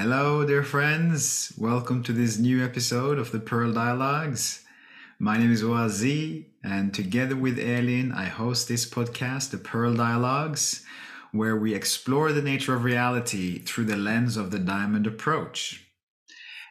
Hello, dear friends. Welcome to this new episode of the Pearl Dialogues. My name is Wazee, and together with Elin, I host this podcast, the Pearl Dialogues, where we explore the nature of reality through the lens of the diamond approach.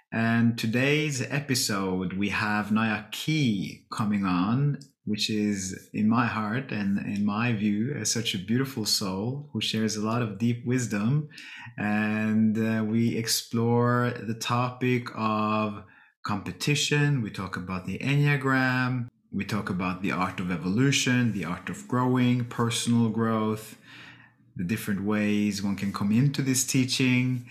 And today's episode, we have Naya Kee coming on, which is in my heart and in my view such a beautiful soul who shares a lot of deep wisdom. And uh, we explore the topic of competition. We talk about the enneagram. We talk about the art of evolution the art of growing personal growth the different ways one can come into this teaching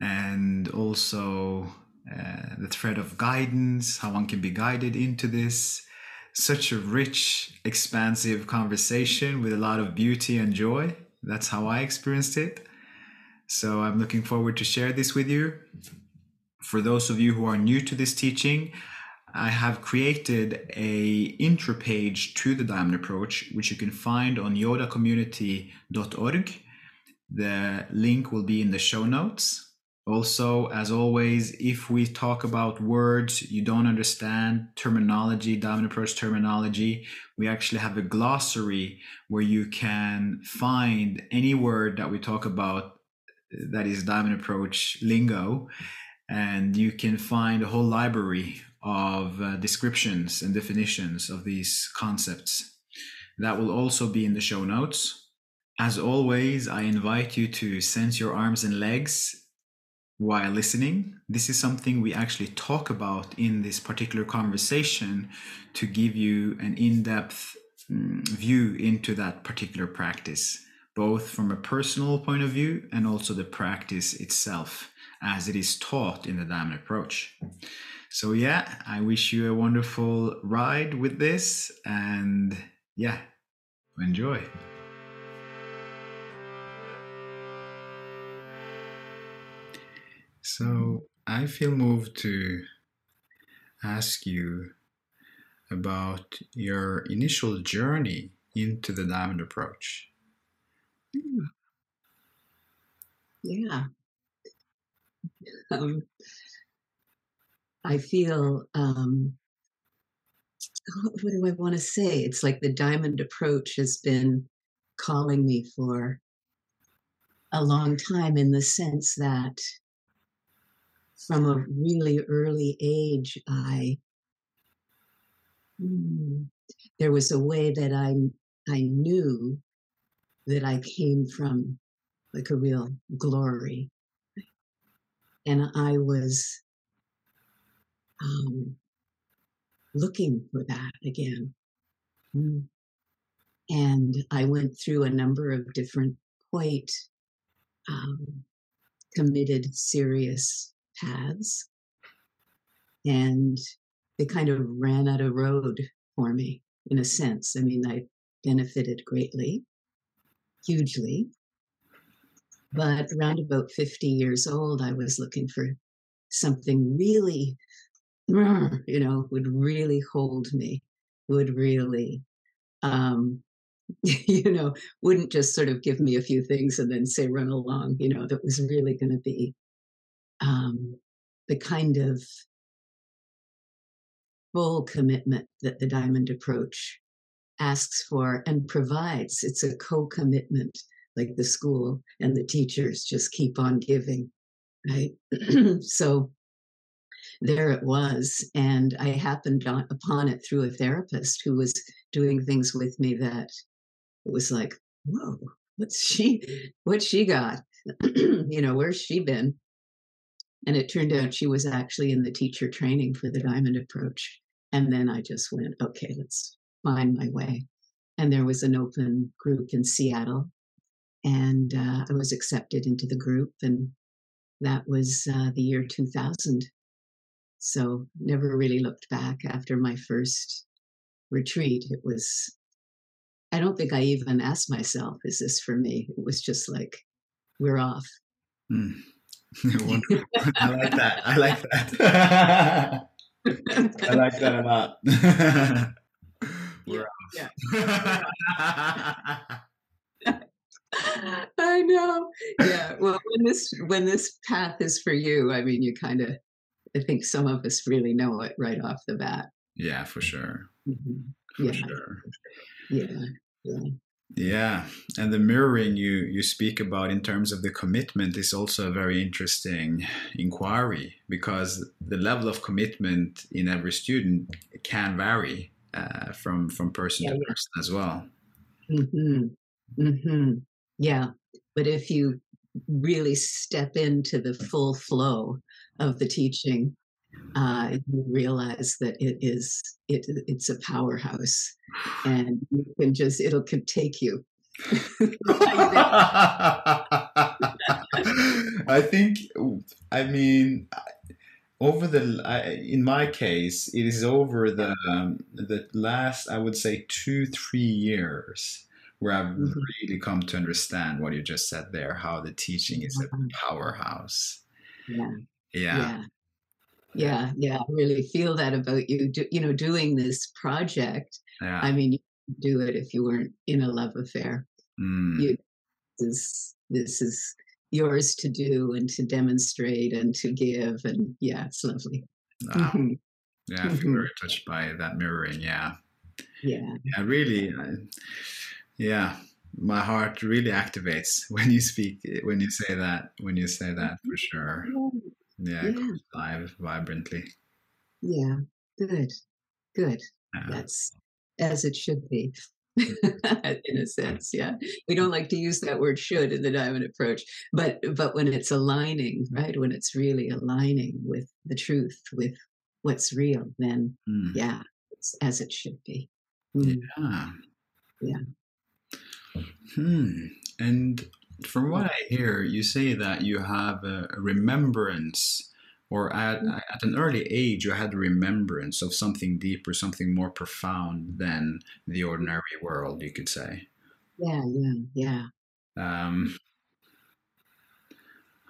and also uh, the thread of guidance how one can be guided into this such a rich, expansive conversation with a lot of beauty and joy. That's how I experienced it. So I'm looking forward to share this with you. For those of you who are new to this teaching, I have created a intro page to the diamond approach, which you can find on yodacommunity.org. The link will be in the show notes. Also, as always, if we talk about words you don't understand, terminology, diamond approach terminology, we actually have a glossary where you can find any word that we talk about that is diamond approach lingo. And you can find a whole library of uh, descriptions and definitions of these concepts. That will also be in the show notes. As always, I invite you to sense your arms and legs while listening. This is something we actually talk about in this particular conversation to give you an in depth mm, view into that particular practice, both from a personal point of view and also the practice itself as it is taught in the Diamond approach. So, yeah, I wish you a wonderful ride with this and yeah, enjoy. So I feel moved to ask you about your initial journey into the diamond approach. Yeah. Um, I feel, um, what do I want to say? It's like the diamond approach has been calling me for a long time in the sense that from a really early age, I hmm, there was a way that I I knew that I came from like a real glory, and I was um, looking for that again. Hmm. And I went through a number of different quite um, committed, serious paths and they kind of ran out of road for me in a sense. I mean, I benefited greatly, hugely. But around about 50 years old, I was looking for something really, you know, would really hold me, would really, um, you know, wouldn't just sort of give me a few things and then say, run along, you know, that was really going to be um, the kind of full commitment that the diamond approach asks for and provides. It's a co commitment, like the school and the teachers just keep on giving, right? so there it was. And I happened on, upon it through a therapist who was doing things with me that it was like, whoa, what's she, what's she got? you know, where's she been? And it turned out she was actually in the teacher training for the diamond approach. And then I just went, okay, let's find my way. And there was an open group in Seattle. And uh, I was accepted into the group. And that was uh, the year 2000. So never really looked back after my first retreat. It was, I don't think I even asked myself, is this for me? It was just like, we're off. Mm. I like that. I like that. I like that a lot. yeah. yeah. I know. Yeah. Well, when this when this path is for you, I mean, you kind of. I think some of us really know it right off the bat. Yeah, for sure. Mhm. For Yeah. sure. Yeah. Yeah. Yeah, and the mirroring you you speak about in terms of the commitment is also a very interesting inquiry because the level of commitment in every student can vary uh, from from person Yeah, to yeah. person as well. hmm hmm Yeah. But if you really step into the full flow of the teaching, uh, you realize that it is it it's a powerhouse, and you can just it'll can take you. I think, I mean, over the I, in my case, it is over the um, the last I would say two three years where I've Mhm. really come to understand what you just said there, how the teaching is a powerhouse. Yeah. Yeah, Yeah. Yeah. Yeah. I really feel that about you. Do, you know, doing this project. yeah. I mean, you do it if you weren't in a love affair. Mm, You this this is yours to do and to demonstrate and to give and yeah, it's lovely. wow. Mhm. Yeah, I feel very touched by that mirroring. Yeah. Yeah. Yeah, really. I, yeah, my heart really activates when you speak, when you say that, when you say that for sure. Yeah, Yeah. alive vibrantly. Yeah. Good. Good. That's as it should be. in a sense, yeah. We don't like to use that word should in the diamond approach, but but when it's aligning, right? When it's really aligning with the truth, with what's real, then Mm, yeah, it's as it should be. Mm. yeah. Yeah. Hmm. And from what I hear, you say that you have a remembrance, or at, Mm. at an early age, you had a remembrance of something deeper, something more profound than the ordinary world, you could say. Yeah, yeah, yeah. Um,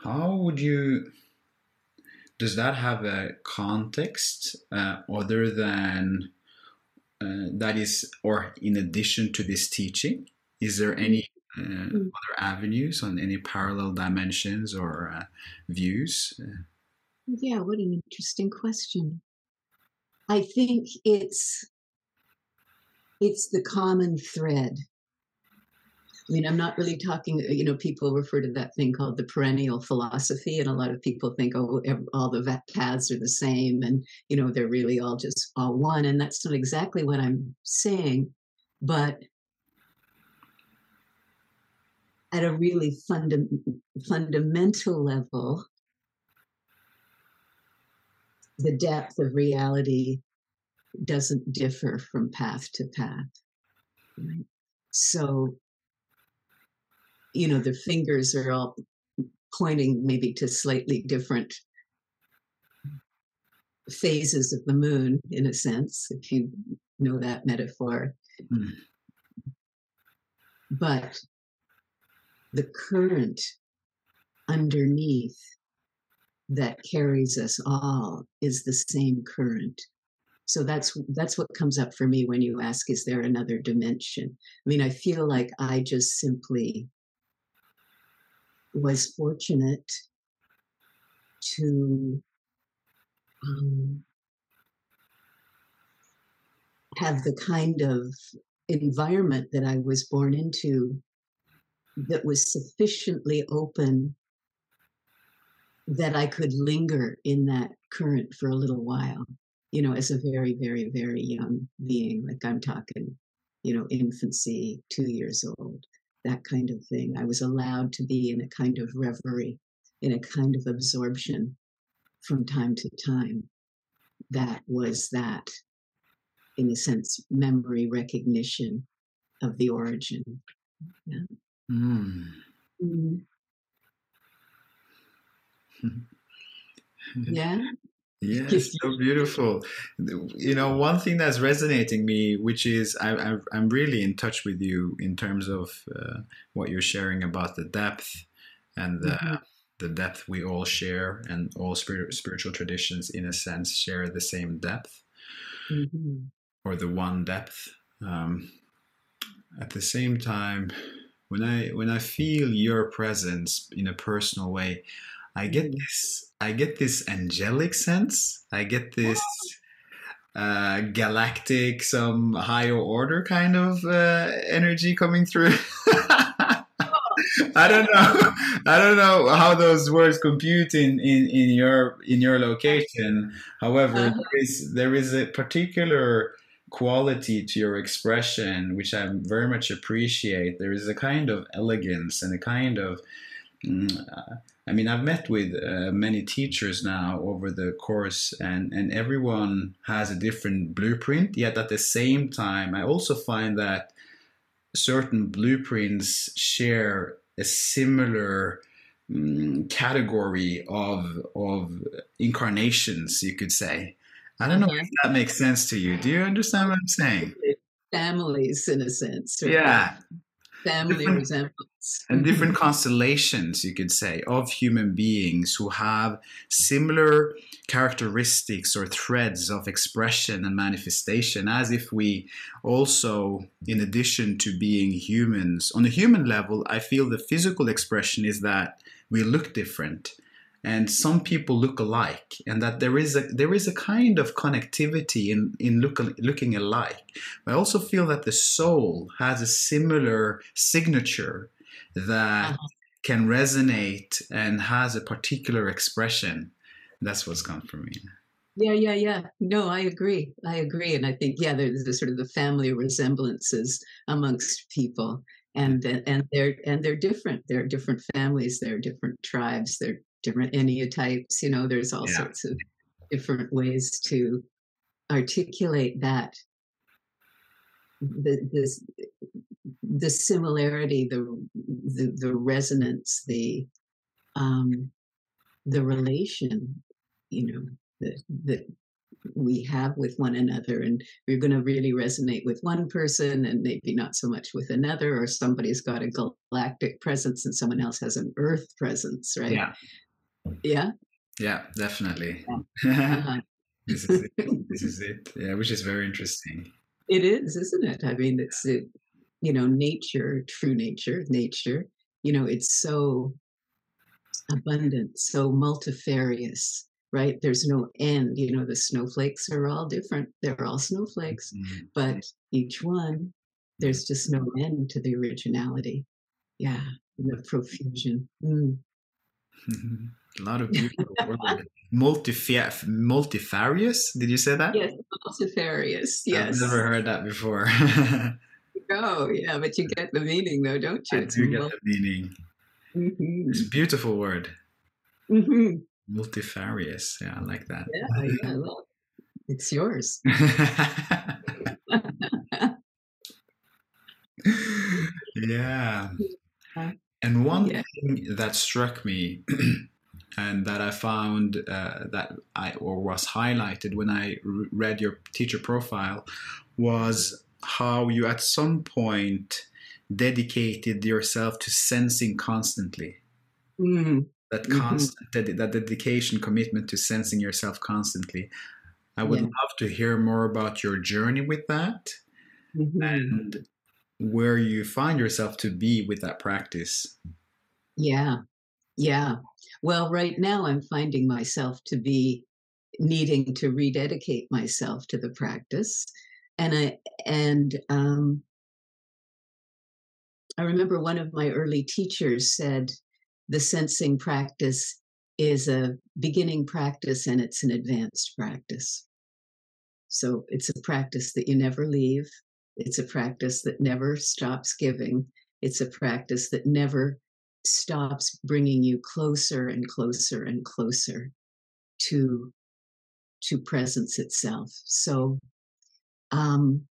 how would you? Does that have a context uh, other than uh, that is, or in addition to this teaching? Is there any uh, Mm. other avenues on any parallel dimensions or uh, views? Yeah, what an interesting question. I think it's it's the common thread. I mean, I'm not really talking, you know, people refer to that thing called the perennial philosophy, and a lot of people think, oh, all the paths are the same, and, you know, they're really all just all one. And that's not exactly what I'm saying, but at a really funda- fundamental level, the depth of reality doesn't differ from path to path. Right? So, you know, the fingers are all pointing maybe to slightly different phases of the moon, in a sense, if you know that metaphor. Mm. But the current underneath that carries us all is the same current. So that's that's what comes up for me when you ask, is there another dimension? I mean, I feel like I just simply was fortunate to um, have the kind of environment that I was born into that was sufficiently open that I could linger in that current for a little while, you know, as a very, very, very young being. Like I'm talking, you know, infancy, two years old, that kind of thing. I was allowed to be in a kind of reverie, in a kind of absorption from time to time. That was that, in a sense, memory recognition of the origin. Mm. Mm, Yeah. Yes, so beautiful. You know, one thing that's resonating me, which is I, I, I'm really in touch with you in terms of uh, what you're sharing about the depth and the, Mhm. the depth we all share, and all spirit, spiritual traditions, in a sense, share the same depth Mhm. or the one depth. Um, at the same time, when I when I feel your presence in a personal way, I get Mm. this I get this angelic sense. I get this uh, galactic, some higher order kind of uh, energy coming through. I don't know. I don't know how those words compute in, in, in your in your location. However, Uh-huh. there is there is a particular quality to your expression which I very much appreciate. There is a kind of elegance and a kind of mm, uh, I mean, I've met with uh, many teachers now over the course, and, and everyone has a different blueprint. Yet at the same time, I also find that certain blueprints share a similar mm, category of of incarnations, you could say. I don't know Uh-huh. if that makes sense to you. Do you understand what I'm saying? Families, in a sense. right? Yeah, Family Different- resemblance. and different constellations, you could say, of human beings who have similar characteristics or threads of expression and manifestation, as if we also, in addition to being humans, on a human level, I feel the physical expression is that we look different. And some people look alike, and that there is a there is a kind of connectivity in in look, looking alike. I also feel that the soul has a similar signature that Uh-huh. can resonate and has a particular expression. That's what's come for me. Yeah, yeah, yeah. No, I agree. I agree, and I think yeah, there's the sort of the family resemblances amongst people, and and they're and they're different. They're different families. They're different tribes. They're different enneatypes. You know, there's all Yeah. sorts of different ways to articulate that. The this the similarity, the the, the resonance, the um, the relation, you know, that that we have with one another, and we're going to really resonate with one person, and maybe not so much with another, or somebody's got a galactic presence, and someone else has an Earth presence, right? Yeah, Yeah. yeah, definitely. Uh-huh. this is it. This is it. Yeah, which is very interesting. It is, isn't it? I mean, it's it, you know, nature, true nature, nature. You know, it's so abundant, so multifarious, right? There's no end. You know, the snowflakes are all different. They're all snowflakes, Mm. but each one, there's just no end to the originality. Yeah, the profusion. Mm. a lot of beautiful. Multifa- multifarious. Did you say that? Yes, multifarious. Yes. I've never heard that before. Oh, yeah, but you get the meaning, though, don't you? I do get the meaning. hmm It's a beautiful word. hmm Multifarious. Yeah, I like that. Yeah, yeah, I love. It's yours. yeah. And one yeah. thing that struck me and that I found uh, that I or was highlighted when I re- read your teacher profile was how you at some point dedicated yourself to sensing constantly. Mm, That Mhm. constant that, that dedication commitment to sensing yourself constantly. I would Yeah. love to hear more about your journey with that mhm. and where you find yourself to be with that practice. Yeah, yeah. Well, right now I'm finding myself to be needing to rededicate myself to the practice, and I and um, I remember one of my early teachers said, "The sensing practice is a beginning practice and it's an advanced practice." So it's a practice that you never leave. It's a practice that never stops giving. It's a practice that never stops bringing you closer and closer and closer to to presence itself. So, um,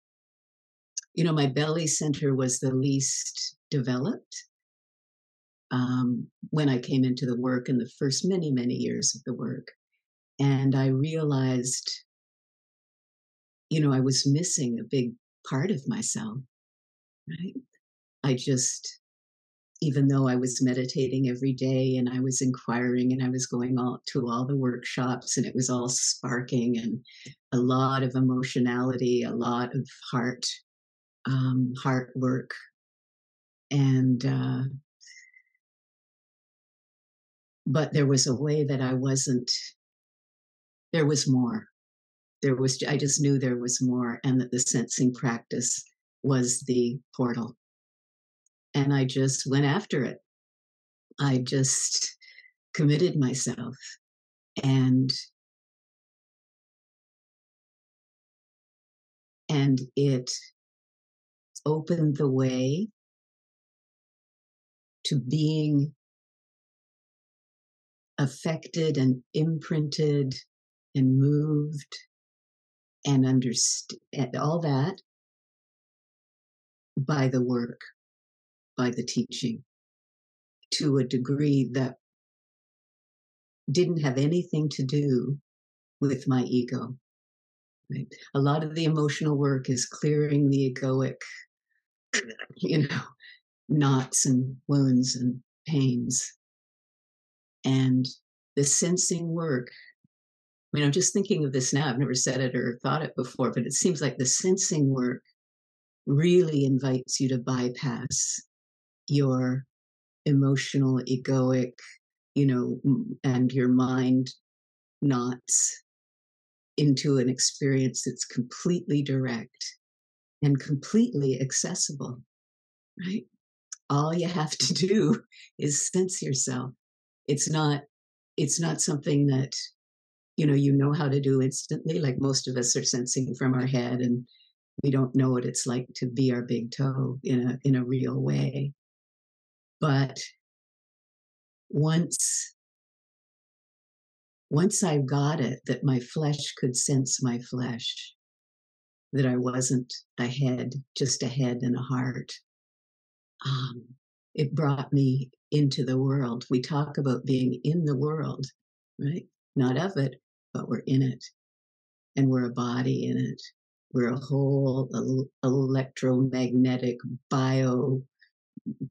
you know, my belly center was the least developed um, when I came into the work in the first many many years of the work, and I realized, you know, I was missing a big part of myself. Right? I just even though I was meditating every day and I was inquiring and I was going all to all the workshops and it was all sparking and a lot of emotionality, a lot of heart, um, heart work. And, uh, but there was a way that I wasn't, there was more. There was, I just knew there was more, and that the sensing practice was the portal. And I just went after it. I just committed myself and and it opened the way to being affected and imprinted and moved and understand all that by the work, by the teaching, to a degree that didn't have anything to do with my ego. Right? A lot of the emotional work is clearing the egoic, you know, knots and wounds and pains. And the sensing work, I mean, I'm just thinking of this now. I've never said it or thought it before, but it seems like the sensing work really invites you to bypass your emotional, egoic, you know, and your mind knots into an experience that's completely direct and completely accessible, right? All you have to do is sense yourself. It's not, it's not something that, you know, you know how to do instantly. Like most of us are sensing from our head and we don't know what it's like to be our big toe in a, in a real way. But once once I got it that my flesh could sense my flesh, that I wasn't a head, just a head and a heart, um, it brought me into the world. We talk about being in the world, right? Not of it, but we're in it. And we're a body in it. We're a whole electromagnetic bio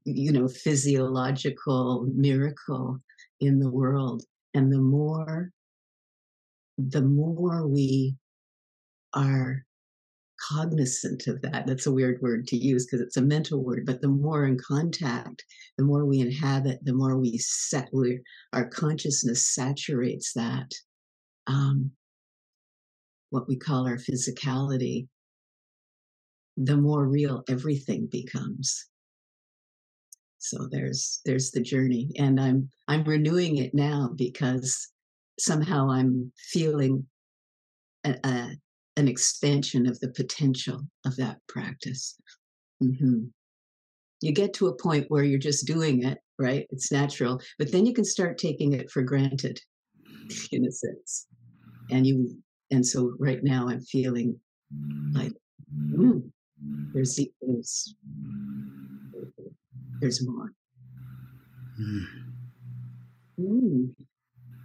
you know, physiological miracle in the world. And the more, the more we are cognizant of that, that's a weird word to use because it's a mental word, but the more in contact, the more we inhabit, the more we set, we our consciousness saturates that, um, what we call our physicality, the more real everything becomes. So there's there's the journey and i'm i'm renewing it now because somehow i'm feeling a, a, an expansion of the potential of that practice. Mm-hmm. you get to a point where you're just doing it right? It's natural but then you can start taking it for granted in a sense and you and so right now i'm feeling like mm, there's there's there's more. Mm. Mm.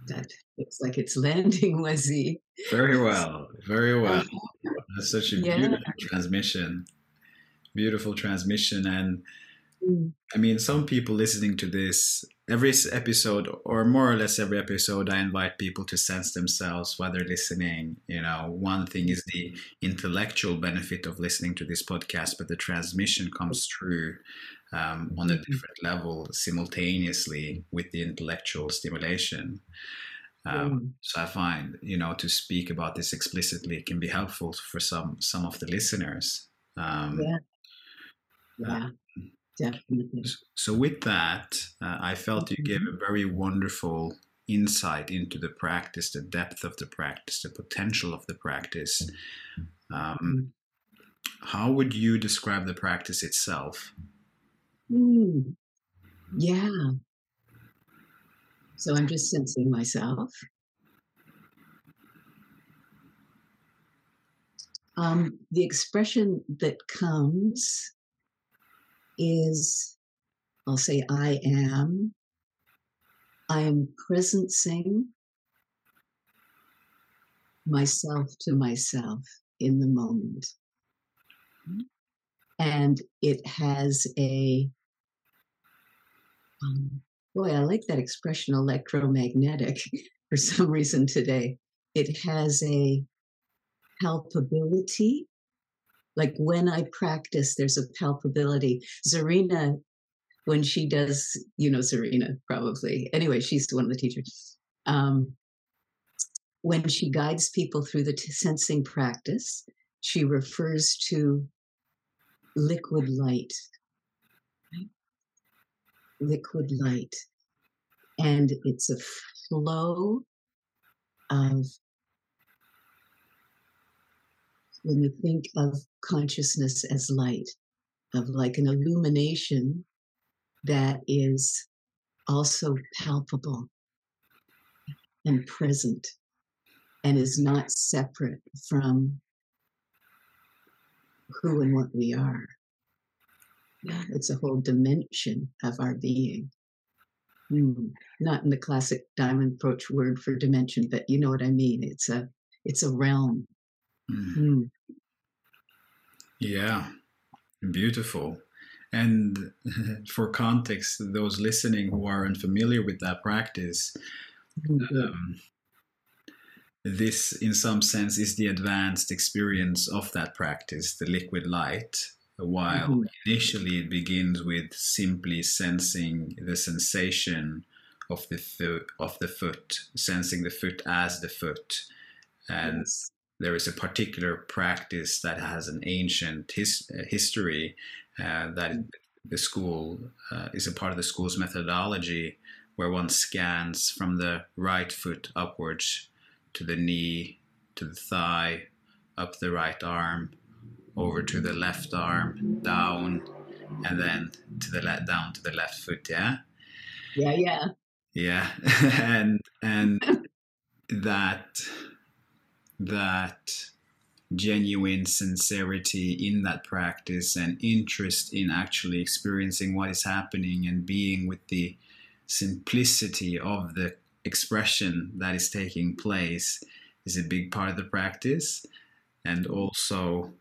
That looks like it's landing, Wazee. Very well, very well. That's such a yeah. beautiful transmission. Beautiful transmission. And mm. I mean, some people listening to this, every episode, or more or less every episode, I invite people to sense themselves while they're listening. You know, one thing is the intellectual benefit of listening to this podcast, but the transmission comes through um, on a mm-hmm. different level simultaneously with the intellectual stimulation. Um, mm. So I find, you know, to speak about this explicitly can be helpful for some some of the listeners. Um, yeah. Yeah. Definitely. So with that, uh, I felt mm-hmm. you gave a very wonderful insight into the practice, the depth of the practice, the potential of the practice. Um, mm-hmm. How would you describe the practice itself? Mm. Yeah. So I'm just sensing myself. Um, the expression that comes is I'll say, I am. I am presencing myself to myself in the moment. And it has a um, boy, I like that expression electromagnetic for some reason today. It has a palpability. Like when I practice, there's a palpability. Zarina when she does, you know, Serena probably. Anyway, she's one of the teachers. Um, when she guides people through the t- sensing practice, she refers to liquid light. Liquid light. And it's a flow of, when you think of consciousness as light, of like an illumination that is also palpable and present and is not separate from who and what we are. Yeah, it's a whole dimension of our being. Mm, not in the classic diamond approach word for dimension, but you know what I mean. It's a it's a realm. Mm. Mm. Yeah, beautiful. And for context, those listening who are unfamiliar with that practice, mm-hmm. um, this, in some sense, is the advanced experience of that practice, the liquid light. While mm-hmm. initially it begins with simply sensing the sensation of the th- of the foot, sensing the foot as the foot, and yes. There is a particular practice that has an ancient his- history uh, that the school uh, is a part of the school's methodology, where one scans from the right foot upwards to the knee, to the thigh, up the right arm, over to the left arm, down, and then to the left down to the left foot. Yeah. Yeah, yeah. Yeah, and and that that genuine sincerity in that practice and interest in actually experiencing what is happening and being with the simplicity of the expression that is taking place is a big part of the practice. And also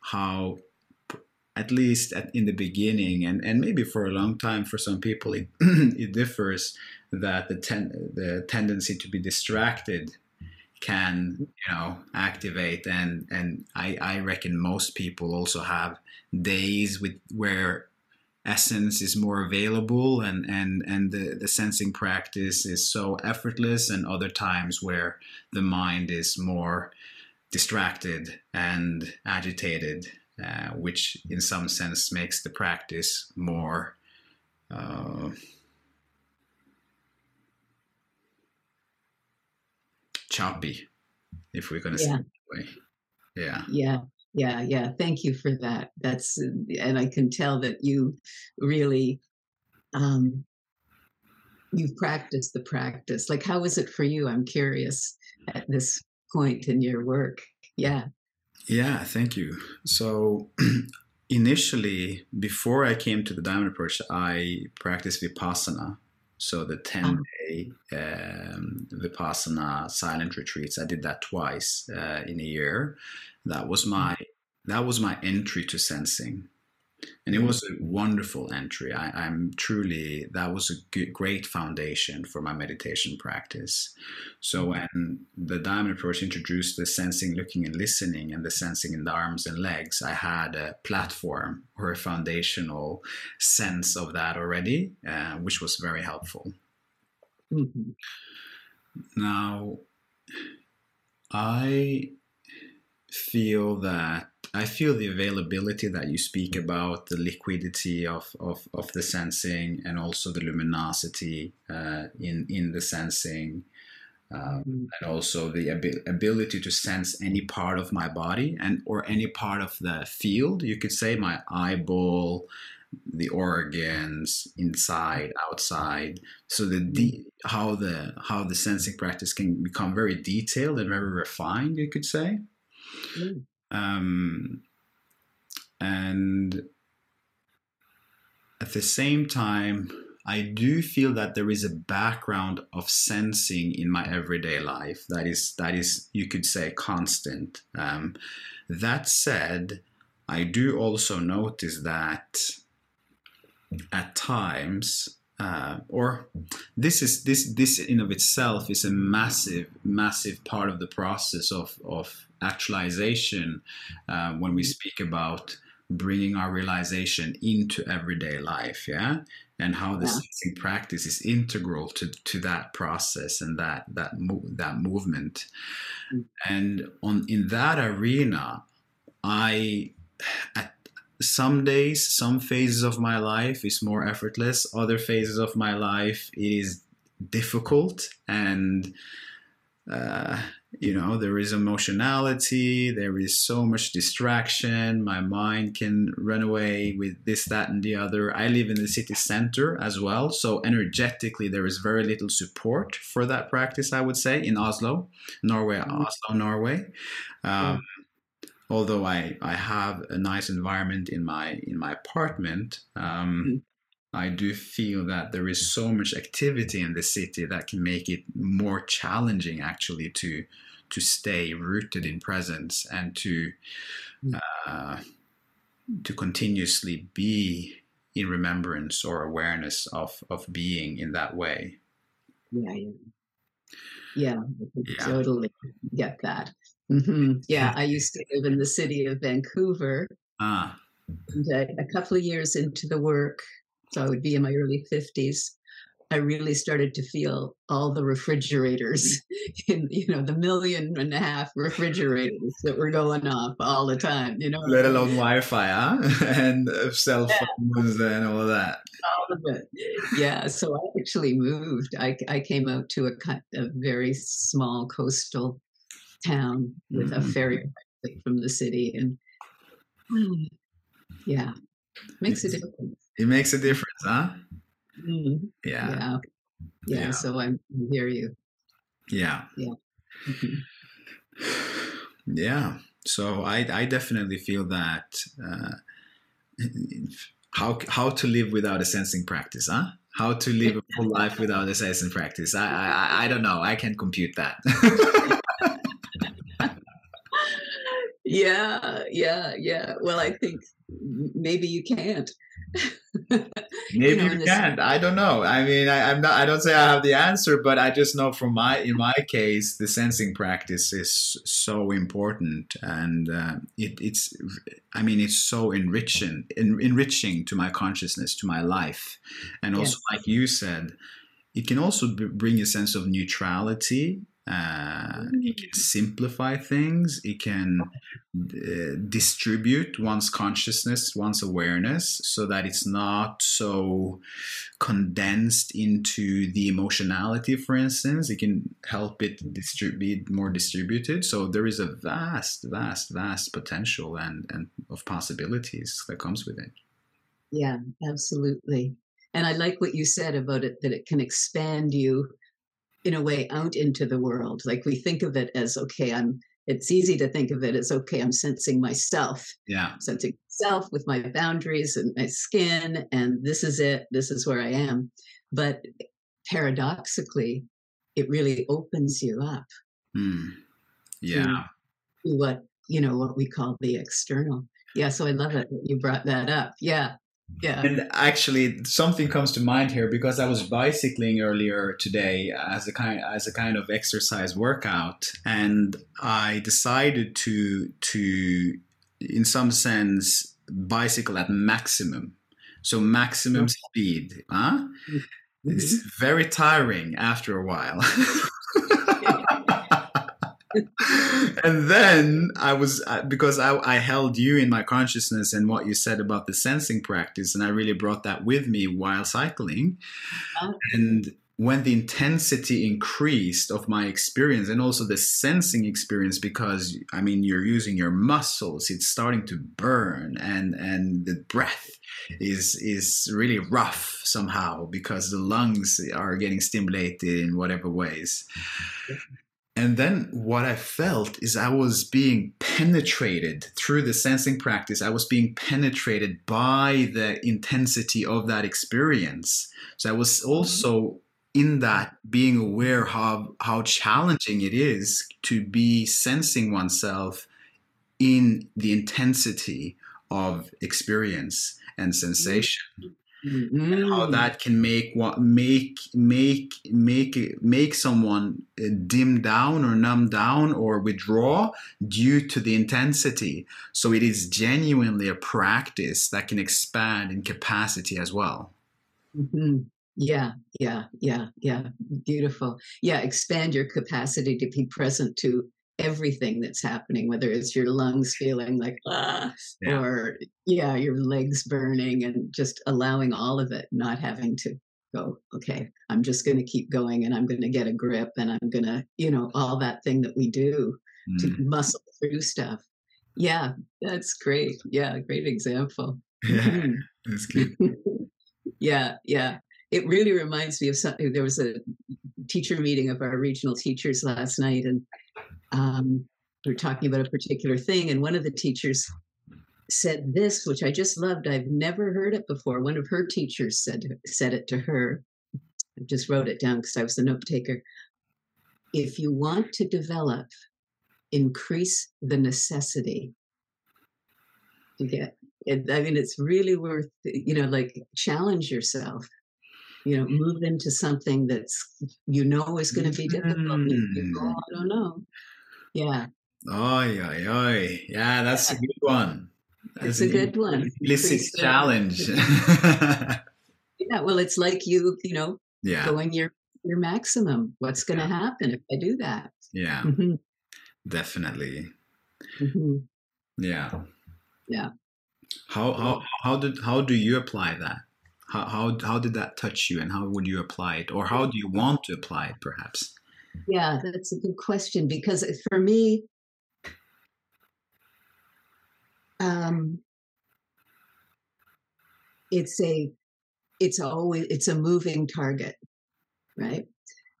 how at least at, in the beginning and, and maybe for a long time for some people it, it differs that the, ten, the tendency to be distracted can you know activate. And and I, I reckon most people also have days with where essence is more available and and and the, the sensing practice is so effortless and other times where the mind is more distracted and agitated uh, which in some sense makes the practice more uh, choppy if we're going to yeah. say it that way. Yeah. Yeah. Yeah yeah. Thank you for that. That's and i can tell that you really um you've practiced the practice. Like how is it for you? I'm curious at this point in your work. Yeah. Yeah thank you. So initially before i came to the diamond approach i practiced vipassana so the 10 uh-huh. day um, vipassana silent retreats i did that twice uh, in a year. That was my that was my entry to sensing and it was a wonderful entry I, am truly that was a good, great foundation for my meditation practice so mm-hmm. when the diamond approach introduced the sensing looking and listening and the sensing in the arms and legs i had a platform or a foundational sense of that already uh, which was very helpful mm-hmm. now i feel that I feel the availability that you speak about, the liquidity of, of, of the sensing, and also the luminosity uh, in in the sensing, um, mm-hmm. and also the ab- ability to sense any part of my body and or any part of the field. You could say my eyeball, the organs inside, outside. So the de- how the how the sensing practice can become very detailed and very refined. You could say. Mm. Um, and at the same time, I do feel that there is a background of sensing in my everyday life that is that is you could say constant. Um, that said, I do also notice that at times, uh, or this is this this in of itself is a massive massive part of the process of of actualization uh, when we speak about bringing our realization into everyday life yeah and how the Yeah. sensing practice is integral to, to that process and that that mo- that movement Mm. and on in that arena i at some days some phases of my life is more effortless other phases of my life it is difficult and uh, you know there is emotionality there is so much distraction my mind can run away with this that and the other i live in the city center as well so energetically there is very little support for that practice i would say in oslo norway Mhm. oslo norway um, although I, I have a nice environment in my in my apartment um, Mhm. I do feel that there is so much activity in the city that can make it more challenging actually to to stay rooted in presence and to Mm. uh, to continuously be in remembrance or awareness of of being in that way. Yeah, yeah. Yeah, Yeah. totally get that. hmm Yeah, I used to live in the city of Vancouver, Ah, and uh, a couple of years into the work, so I would be in my early 50s, I really started to feel all the refrigerators in, you know, the million and a half refrigerators that were going off all the time, you know. let alone Wi-Fi, huh? and uh, cell phones and all of that. all of it. Yeah, so I actually moved. I, I came out to a, a very small coastal town with a Mhm. ferry from the city, and mm, yeah, makes a difference. It makes a difference, huh? Mm, Yeah, yeah. yeah, Yeah. So I'm hear you. yeah. Mhm. Yeah. So I, I definitely feel that uh, how how to live without a sensing practice, huh? How to live a full life without a sensing practice. I I, I- I don't know. I can't compute that. Yeah, yeah, yeah. Well, I think maybe you can't. Maybe know, you, this- can't. I don't know. I mean, I, I'm not. I don't say I have the answer, but I just know from my in my case, the sensing practice is so important, and uh, it, it's. I mean, it's so enriching, en- enriching to my consciousness, to my life, and also, Yes. like you said, it can also b- bring a sense of neutrality. Uh, it can simplify things. It can uh, distribute one's consciousness, one's awareness, so that it's not so condensed into the emotionality, for instance. It can help it distribute more distributed. So there is a vast, vast, vast potential and, and of possibilities that comes with it. Yeah, absolutely. And I like what you said about it that it can expand you in a way out into the world. Like we think of it as okay, I'm it's easy to think of it as okay, I'm sensing myself, Yeah. sensing myself with my boundaries and my skin, and this is it, this is where I am. But paradoxically, it really opens you up Hmm. Yeah. to what you know what we call the external. Yeah, so I love it that you brought that up. Yeah. Yeah. And actually, something comes to mind here because I was bicycling earlier today as a kind as a kind of exercise workout, and I decided to to, in some sense, bicycle at maximum, so maximum speed. Huh? Mhm. It's very tiring after a while. and then I was uh, because I, I held you in my consciousness and what you said about the sensing practice, and I really brought that with me while cycling. Ah. And when the intensity increased of my experience and also the sensing experience, because I mean you're using your muscles, it's starting to burn, and and the breath is is really rough somehow because the lungs are getting stimulated in whatever ways. And then what I felt is I was being penetrated through the sensing practice. I was being penetrated by the intensity of that experience. So I was mm-hmm. also in that being aware how how challenging it is to be sensing oneself in the intensity of experience and mm-hmm. sensation. Mm-hmm. and how Mm. that can make what make make make make someone uh, dim down or numb down or withdraw due to the intensity so it is genuinely a practice that can expand in capacity as well Mhm. Yeah, yeah, yeah, yeah. Beautiful. Yeah, expand your capacity to be present to everything that's happening, whether it's your lungs feeling like ah, Yeah. or yeah, your legs burning, and just allowing all of it, not having to go. Okay, I'm just going to keep going, and I'm going to get a grip, and I'm going to, you know, all that thing that we do to Mm. muscle through stuff. Yeah, that's great. Yeah, great example. yeah Mhm. that's good yeah, yeah. It really reminds me of something. There was a teacher meeting of our regional teachers last night, and um, we were talking about a particular thing. And one of the teachers said this, which I just loved. I've never heard it before. One of her teachers said said it to her. I just wrote it down because I was the note taker. If you want to develop, increase the necessity. You get I mean, it's really worth, you know, like challenge yourself. You know, move into something that's you know is going to be difficult. and you Mm. go, "Oh, I don't know. Yeah, Oi, oi, oi. Yeah, that's a good one. it's That's a good one. Implicit challenge. Yeah, well, it's like you, you know, yeah, going your your maximum. What's going to Yeah. happen if I do that? yeah, Mhm, definitely. mhm. Yeah. Yeah. How how how did how do you apply that? How how how did that touch you, and how would you apply it, or how do you want to apply it, perhaps? Yeah, that's a good question because for me, um, it's a it's always it's a moving target, right?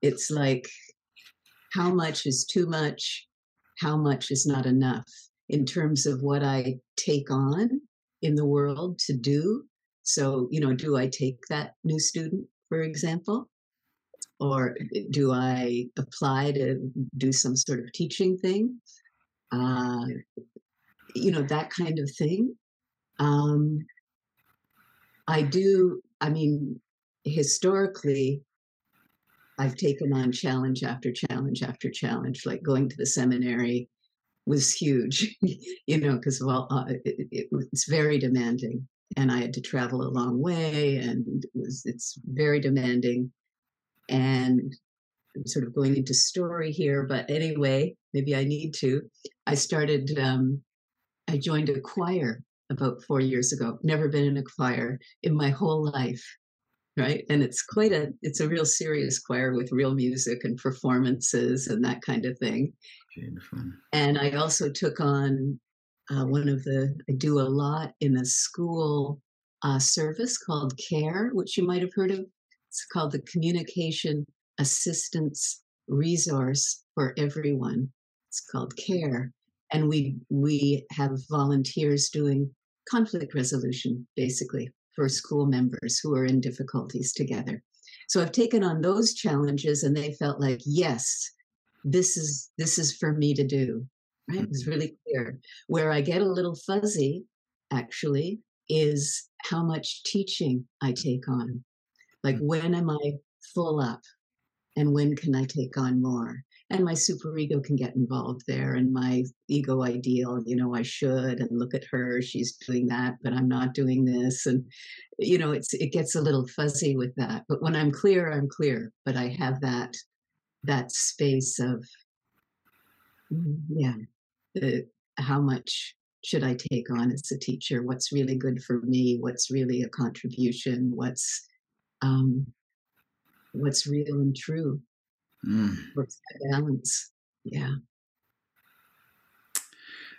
It's like how much is too much, how much is not enough in terms of what I take on in the world to do. So, you know, do I take that new student, for example? Or do I apply to do some sort of teaching thing? Uh, you know, that kind of thing. Um, I do, I mean, historically, I've taken on challenge after challenge after challenge, like going to the seminary was huge, you know, because well, uh, it, it, it's very demanding, and I had to travel a long way, and it was it's very demanding, and I'm sort of going into story here, but anyway, maybe I need to. I started, um, I joined a choir about four years ago. Never been in a choir in my whole life right and it's quite a it's a real serious choir with real music and performances and that kind of thing Beautiful. and i also took on uh, one of the i do a lot in a school uh, service called care which you might have heard of it's called the communication assistance resource for everyone it's called care and we we have volunteers doing conflict resolution basically for school members who are in difficulties together. So I've taken on those challenges and they felt like, yes, this is this is for me to do. Right? It was mm-hmm. really clear. Where I get a little fuzzy, actually, is how much teaching I take on. Like mm-hmm. when am I full up? And when can I take on more? and my superego can get involved there and my ego ideal you know i should and look at her she's doing that but i'm not doing this and you know it's it gets a little fuzzy with that but when i'm clear i'm clear but i have that that space of mm, yeah the, how much should i take on as a teacher what's really good for me what's really a contribution what's um what's real and true Mm. what's that balance yeah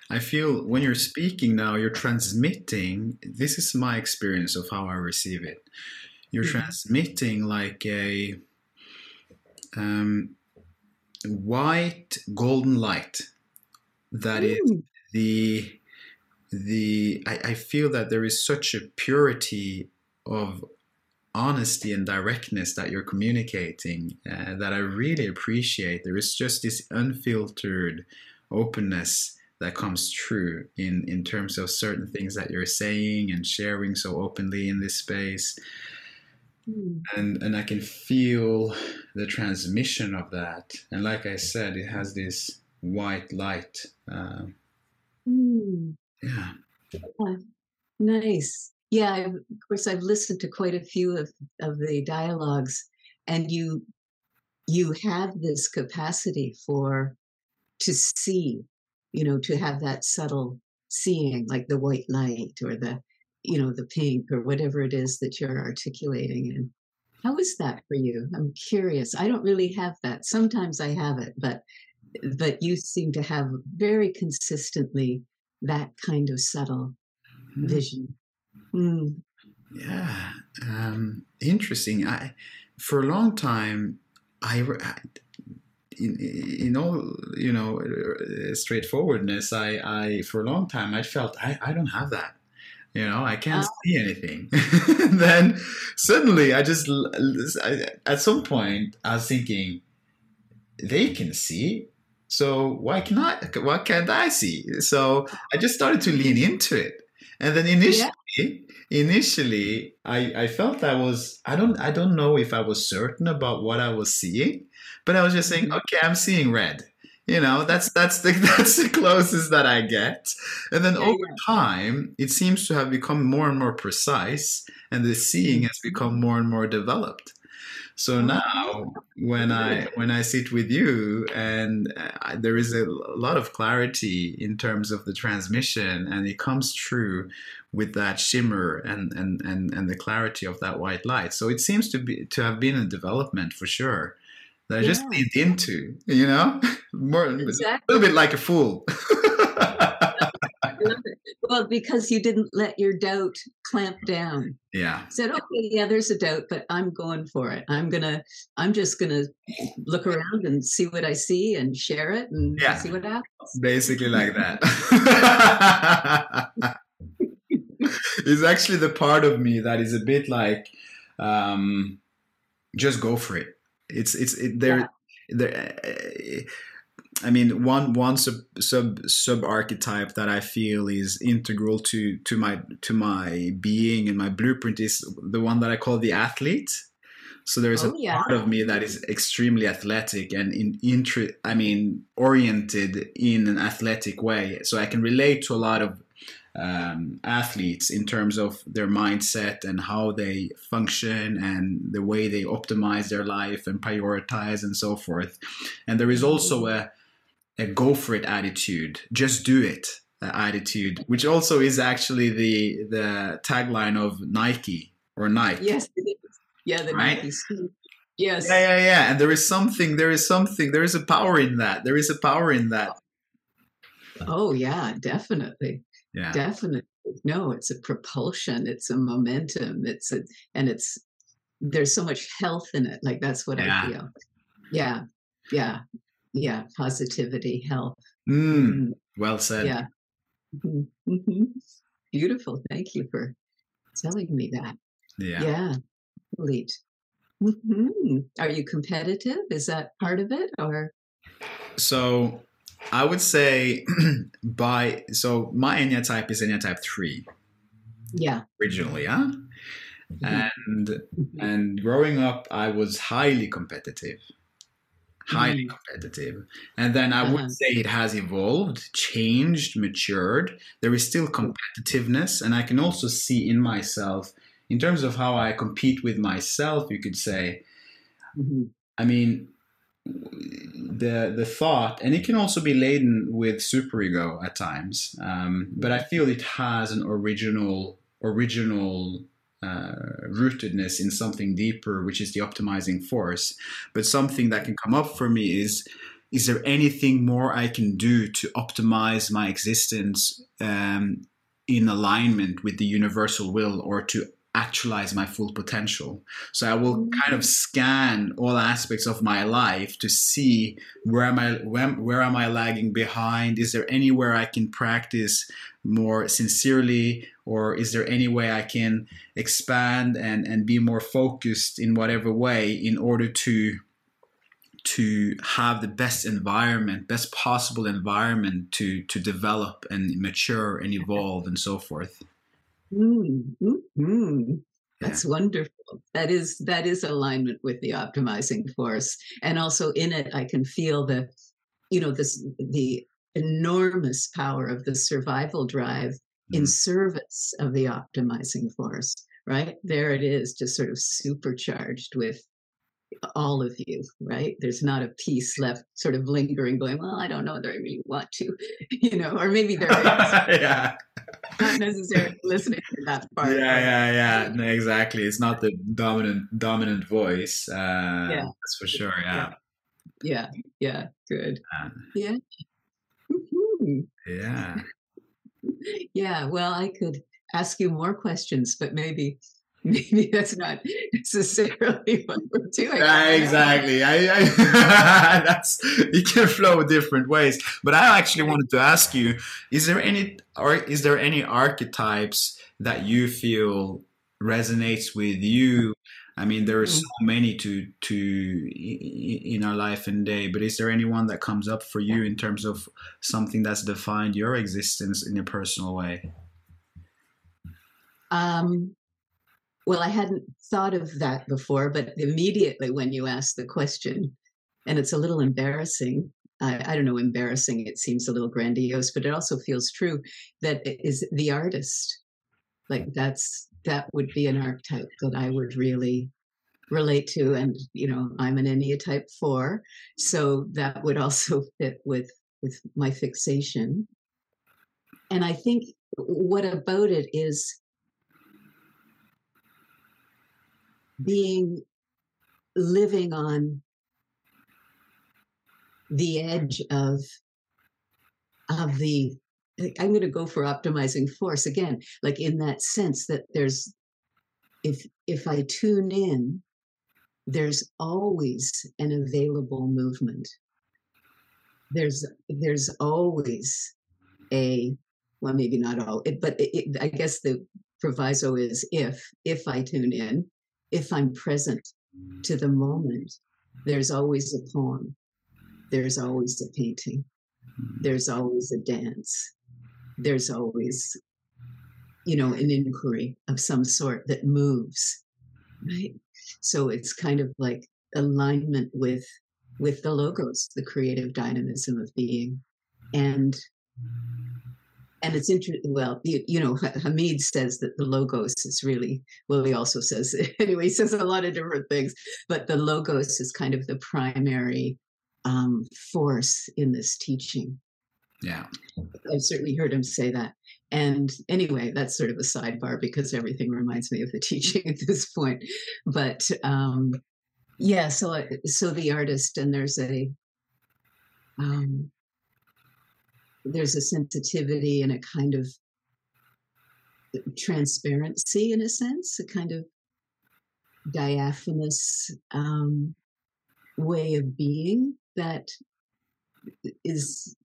I feel when you're speaking now, you're transmitting. This is my experience of how I receive it. You're transmitting like a um, white golden light. That is Mm. the the. I, I feel that there is such a purity of honesty and directness that you're communicating uh, that I really appreciate. There is just this unfiltered openness that comes true in in terms of certain things that you're saying and sharing so openly in this space Mm. and and I can feel the transmission of that and like I said it has this white light uh, Mm. yeah Nice. Yeah, I've, of course, I've listened to quite a few of, of the dialogues, and you you have this capacity for to see, you know, to have that subtle seeing, like the white light or the, you know, the pink or whatever it is that you're articulating. And how is that for you? I'm curious. I don't really have that. Sometimes I have it, but but you seem to have very consistently that kind of subtle Mhm. vision. Mm. Yeah, um, interesting. I for a long time, I I- in, in all you know uh, straightforwardness, I, I for a long time I felt I, I don't have that. You know, I can't Ah. see anything. then suddenly, I just I, at some point I was thinking they can see. So why can I? Why can't I see? So I just started to lean into it, and then initially, initially, I I felt I was I don't I don't know if I was certain about what I was seeing, but I was just saying, Mhm. okay, I'm seeing red. You know, that's that's the that's the closest that I get, and then Yeah, over time, it seems to have become more and more precise, and the seeing has become more and more developed. So Oh, now, when I when I sit with you, and uh, there is a lot of clarity in terms of the transmission, and it comes true with that shimmer and and and and the clarity of that white light. So it seems to be to have been a development for sure that I just Yeah. leaned into, you know, more a little bit like a fool. I love it. Well, because you didn't let your doubt clamp down. yeah, You said, okay, yeah, there's a doubt, but I'm going for it. I'm gonna, I'm just gonna look around and see what I see and share it and Yeah. see what happens. basically like that. it's actually the part of me that is a bit like, um, just go for it. It's it's it, there. There. I mean, one one sub sub sub archetype that I feel is integral to to my to my being and my blueprint is the one that I call the athlete. So there's Oh, a yeah. part of me that is extremely athletic and in intri- I mean oriented in an athletic way. So I can relate to a lot of um, athletes in terms of their mindset and how they function and the way they optimize their life and prioritize and so forth. And there is also a a go for it attitude, just do it uh, attitude, which also is actually the the tagline of Nike or Nike. Yes. Yeah, the Right? Nike. Yes. Yeah, yeah, yeah. And there is something, there is something, there is a power in that. There is a power in that. Oh, yeah, definitely. Yeah. Definitely. No, it's a propulsion, it's a momentum, it's a, and it's, there's so much health in it. Like that's what Yeah. I feel. Yeah. Yeah. Yeah. Positivity, health. Mm, Mm, well said. yeah. Mhm, mhm. Beautiful. Thank you for telling me that. Yeah. Yeah. Elite. hmm Are you competitive? Is that part of it or? So I would say by so my Enneatype is Enneatype three Yeah. originally, yeah. Mhm, And mhm. and growing up, I was highly competitive, highly Mm. competitive. And then I would Uh-huh. say it has evolved, changed, matured. There is still competitiveness, and I can also see in myself, in terms of how I compete with myself, you could say. Mhm. I mean, the the thought, and it can also be laden with superego at times. Um, but I feel it has an original original uh, rootedness in something deeper, which is the optimizing force. But something that can come up for me is. Is there anything more I can do to optimize my existence um, in alignment with the universal will or to actualize my full potential? So I will mm-hmm. kind of scan all aspects of my life to see where am I where, where am I lagging behind? Is there anywhere I can practice more sincerely, or is there any way I can expand and and be more focused in whatever way in order to to have the best environment, best possible environment to to develop and mature and evolve and so forth. Mm, mm, That's yeah. wonderful. That is that is alignment with the optimizing force, and also in it, I can feel the, you know, this the enormous power of the survival drive mm. in service of the optimizing force. Right there, it is, just sort of supercharged with all of you, right? There's not a piece left sort of lingering, going, well, I don't know whether I really want to, you know, or maybe there is. yeah. Not necessarily listening to that part. Yeah, yeah, yeah. No, exactly. It's not the dominant dominant voice. Uh, yeah. That's for sure. Yeah. Yeah. Yeah. Good. Uh, yeah. Yeah. yeah. Well, I could ask you more questions, but maybe maybe that's not necessarily what we're doing. Exactly. I, I that's it can flow different ways. But I actually wanted to ask you: Is there any or is there any archetypes that you feel resonates with you? I mean, there are so mm. many to to in our life and day. But is there anyone that comes up for you in terms of something that's defined your existence in a personal way? Um, well, I hadn't thought of that before, but immediately when you ask the question, and it's a little embarrassing. I, I don't know, embarrassing, it seems a little grandiose, but it also feels true that is the artist. Like that's that would be an archetype that I would really relate to. And, you know, I'm an Enneatype four. So that would also fit with with my fixation. And I think what about it is being living on the edge of of the i'm going to go for optimizing force again like in that sense that there's if if i tune in there's always an available movement. There's there's always a well maybe not all but it, i guess the proviso is if if i tune in if I'm present to the moment, there's always a poem, there's always a painting, there's always a dance, there's always, you know, an inquiry of some sort that moves, right? So it's kind of like alignment with with the logos, the creative dynamism of being, and and it's interesting. Well, you, you, know, Hamid says that the logos is really, well, he also says, anyway, he says a lot of different things, but the logos is kind of the primary um, force in this teaching. Yeah. I've certainly heard him say that. And anyway, that's sort of a sidebar because everything reminds me of the teaching at this point. But um, yeah, so so the artist and there's a um, there's a sensitivity and a kind of transparency in a sense, a kind of diaphanous um, way of being that is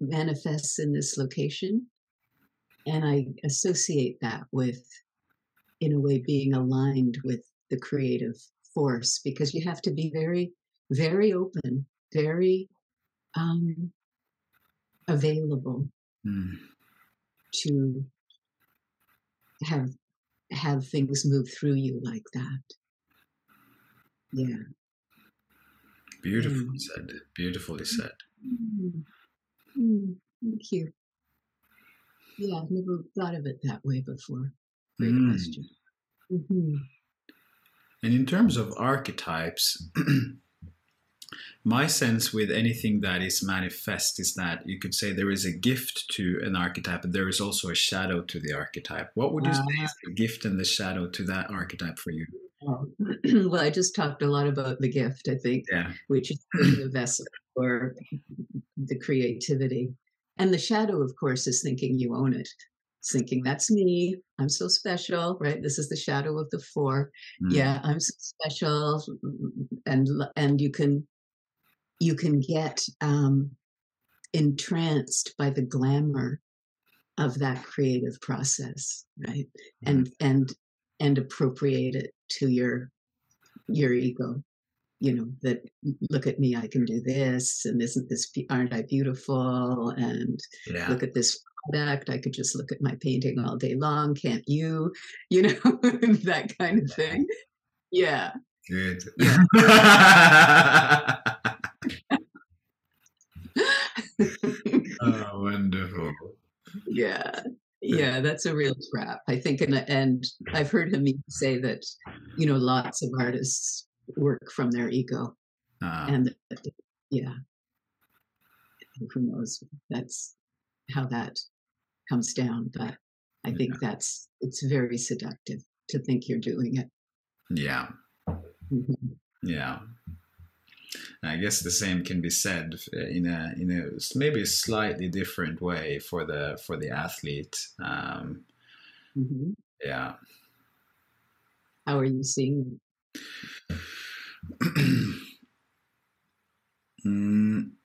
manifests in this location. And I associate that with, in a way, being aligned with the creative force because you have to be very, very open, very um, available mm. to have have things move through you like that. Yeah. Beautifully mm. said. Beautifully said. Mm. Mm. Thank you. Yeah, I've never thought of it that way before. Great hmm. question. Mm-hmm. And in terms of archetypes, my sense with anything that is manifest is that you could say there is a gift to an archetype, but there is also a shadow to the archetype. What would you say is the gift and the shadow to that archetype for you? well, I just talked a lot about the gift, I think, yeah. which is the vessel for the creativity. And the shadow, of course, is thinking you own it. It's thinking that's me. I'm so special, right? This is the shadow of the four. Mm. Yeah, I'm so special, and and you can you can get um, entranced by the glamour of that creative process right? And and and appropriate it to your your ego. You know that look at me i can do this and isn't this aren't i beautiful? And yeah. look at this product i could just look at my painting all day long can't you? You know that kind of thing. Yeah. Good. Yeah. oh wonderful yeah. Yeah. That's a real trap i think and, and i've heard him say that you know lots of artists work from their ego uh, and yeah. Who knows? That's how that comes down but i think that's it's very seductive to think you're doing it. Yeah. Mhm. Yeah. I guess the same can be said uh, in a in a maybe a slightly different way for the for the athlete. Um, Mhm. yeah. how are you seeing Mm,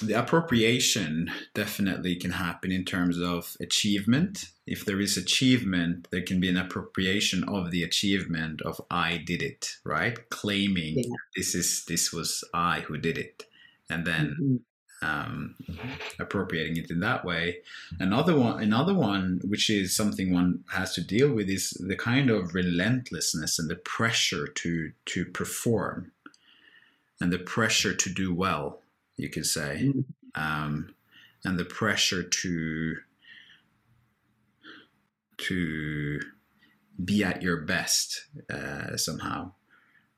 the appropriation definitely can happen in terms of achievement. If there is achievement, there can be an appropriation of the achievement of I did it, right? Claiming Yeah. this is this was I who did it, and then Mhm. um, appropriating it in that way. Another one, another one, which is something one has to deal with, is the kind of relentlessness and the pressure to to perform, and the pressure to do well. You could say, Mhm. um, and the pressure to to be at your best uh, somehow,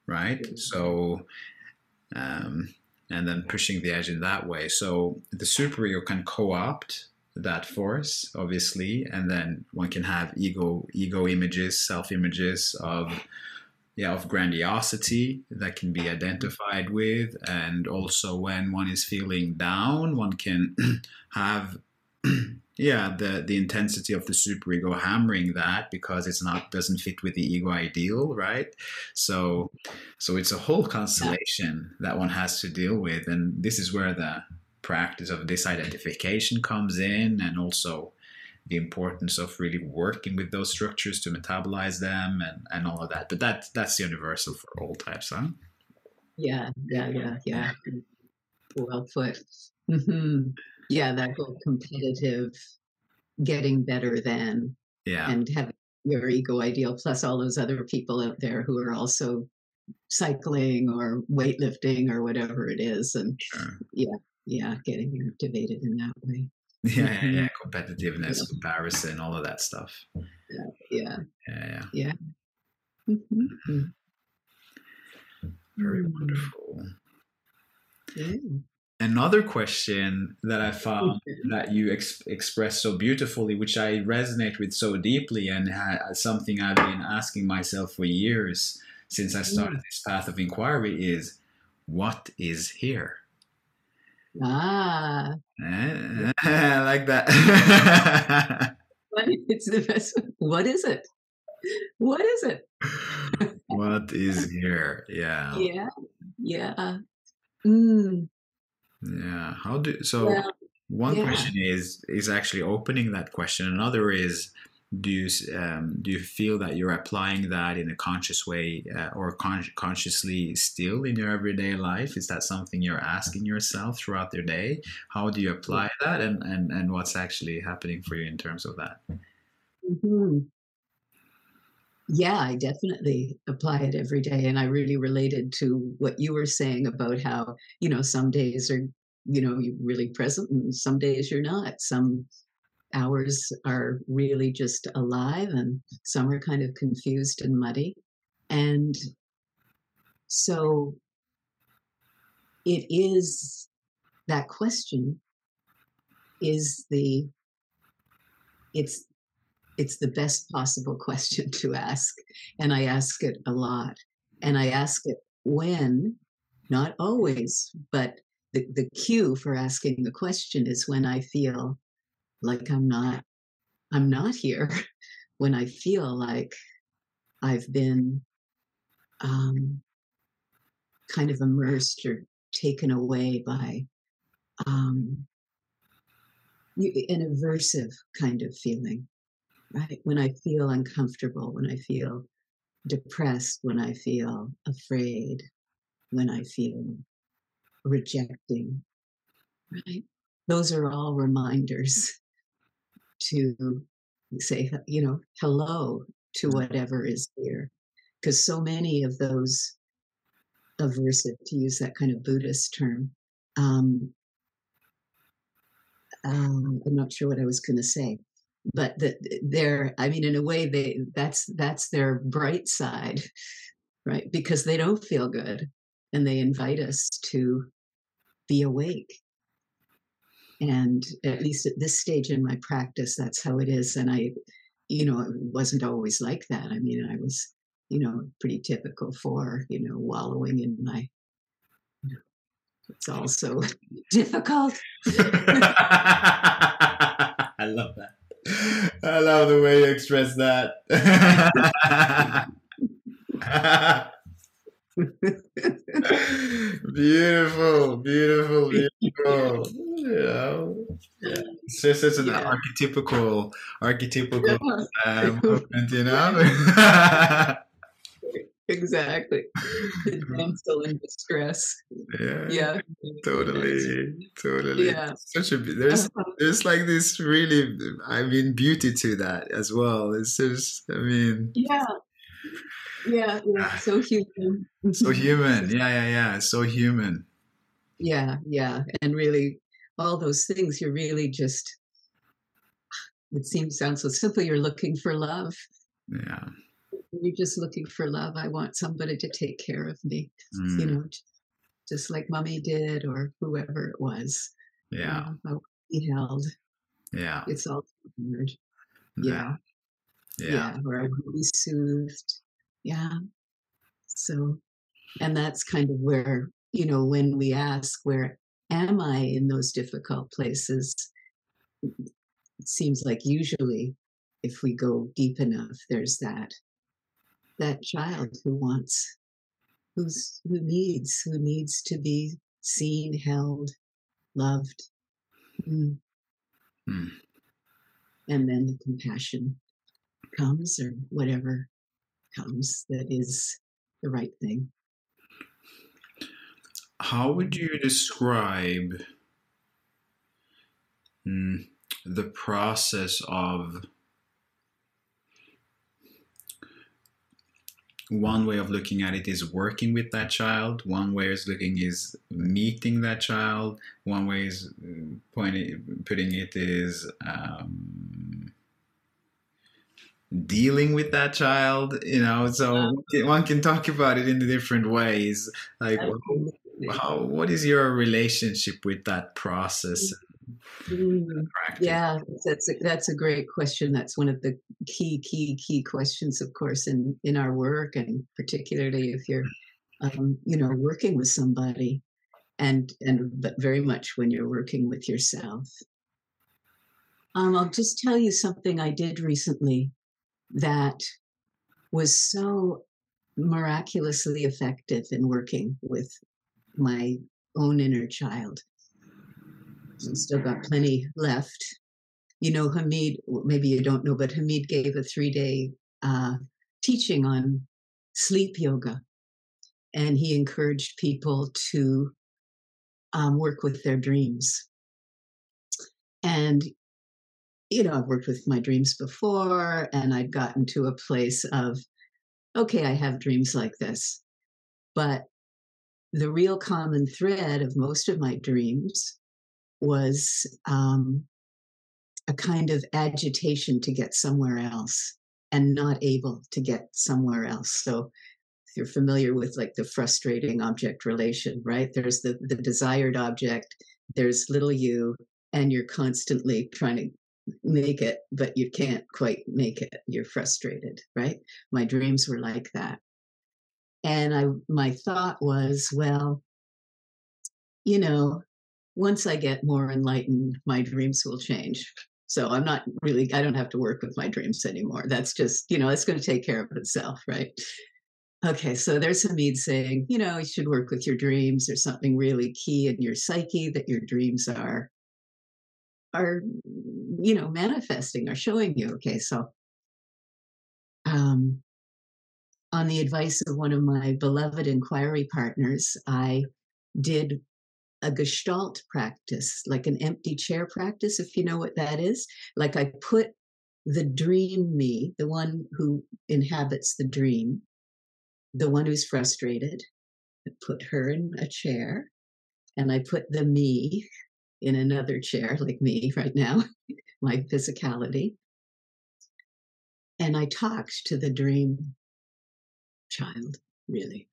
right? So, um, and then pushing the edge in that way. So the superego can co-opt that force, obviously, and then one can have ego ego images, self images of yeah of grandiosity that can be identified with, and also when one is feeling down, one can have yeah the the intensity of the superego hammering that because it's not doesn't fit with the ego ideal right? So so it's a whole constellation that one has to deal with. And this is where the practice of disidentification comes in and also the importance of really working with those structures to metabolize them and, and all of that. But that that's universal for all types huh? Yeah yeah yeah yeah. Well put. Hmm yeah that whole competitive getting better than yeah. and having your ego ideal plus all those other people out there who are also cycling or weightlifting or whatever it is and sure. yeah getting activated in that way yeah yeah, yeah. competitiveness comparison all of that stuff yeah yeah yeah Mhm. very Mm. wonderful Yeah. another question that I found Okay. that you ex- expressed so beautifully, which I resonate with so deeply, and ha- something I've been asking myself for years since I started this path of inquiry is, what is here? Ah, Eh, I like that. it's the best. What is it? What is it? what is here? Yeah. Yeah, yeah. Mm, Yeah. How do so? well, One Yeah. question is is actually opening that question. Another is do you um, do you feel that you're applying that in a conscious way uh, or con- consciously still in your everyday life? Is that something you're asking yourself throughout your day? How do you apply that, and and and what's actually happening for you in terms of that? mhm. Yeah, I definitely apply it every day. And I really related to what you were saying about how, you know, some days are, you know, you're really present and some days you're not. Some hours are really just alive and some are kind of confused and muddy. And so it is that question is the it's it's the best possible question to ask and i ask it a lot and i ask it when not always but the, the cue for asking the question is when i feel like i'm not i'm not here when i feel like i've been um, kind of immersed or taken away by um, an aversive kind of feeling right when i feel uncomfortable when i feel depressed when i feel afraid when I feel rejecting, right? Those are all reminders to say, you know, hello to mm. whatever is here. Because so many of those aversive, to use that kind of Buddhist term, um, um, I'm not sure what I was going to say, but that they're, I mean, in a way, they that's that's their bright side, right? Because they don't feel good, and they invite us to be awake. And at least at this stage in my practice, that's how it is. And I, you know, it wasn't always like that. I mean, I was, you know, pretty typical for, you know, wallowing in my it's also difficult. I love that. I love the way you express that. beautiful, beautiful, beautiful. Know, yeah. it's just such an yeah. archetypical, archetypical um, movement, you know exactly. I'm still in distress. Yeah. Yeah. Totally. Totally. Yeah. Such a there's there's like this really I mean beauty to that as well. It's just I mean Yeah. Yeah, yeah. So human. so human. Yeah, yeah, yeah. So human. Yeah, yeah. And really all those things you're really just it seems sounds so simple. You're looking for love. Yeah you're just looking for love. I want somebody to take care of me, mm. you know, just like mommy did or whoever it was. Yeah. You know, be held. Yeah. It's all weird. Yeah. Yeah. yeah. Where I will be soothed. Yeah. So, and that's kind of where, you know, when we ask, where am I in those difficult places? It seems like usually if we go deep enough, there's that that child who wants, who's who needs, who needs to be seen, held, loved. Mm. Mm. And then the compassion comes, or whatever comes that is the right thing. How would you describe mm, the process of one way of looking at it is working with that child one way is looking is meeting that child one way is uh, pointing putting it is um, dealing with that child you know so one can talk about it in different ways. Like how what is your relationship with that process Mm, yeah, that's a, that's a great question. That's one of the key, key, key questions, of course, in in our work, and particularly if you're, um, you know, working with somebody, and and but very much when you're working with yourself. Um, I'll just tell you something I did recently that was so miraculously effective in working with my own inner child I still got plenty left. You know, Hamid, maybe you don't know, but Hamid gave a three day uh, teaching on sleep yoga. And he encouraged people to um, work with their dreams. And, you know, I've worked with my dreams before, and I'd gotten to a place of, okay, I have dreams like this. But the real common thread of most of my dreams was um, a kind of agitation to get somewhere else and not able to get somewhere else. So if you're familiar with like the frustrating object relation, right? There's the the desired object, there's little you, and you're constantly trying to make it, but you can't quite make it. You're frustrated, right? My dreams were like that. And I my thought was, well, you know, once I get more enlightened, my dreams will change. So I'm not really, I don't have to work with my dreams anymore. That's just, you know, it's going to take care of itself, right? Okay, so there's Hamid saying, you know, you should work with your dreams. There's something really key in your psyche that your dreams are, are, you know, manifesting or showing you. Okay, so, um, on the advice of one of my beloved inquiry partners, I did a gestalt practice, like an empty chair practice, if you know what that is. Like I put the dream me, the one who inhabits the dream, the one who's frustrated, I put her in a chair, and I put the me in another chair, like me right now, my physicality. And I talked to the dream child, really.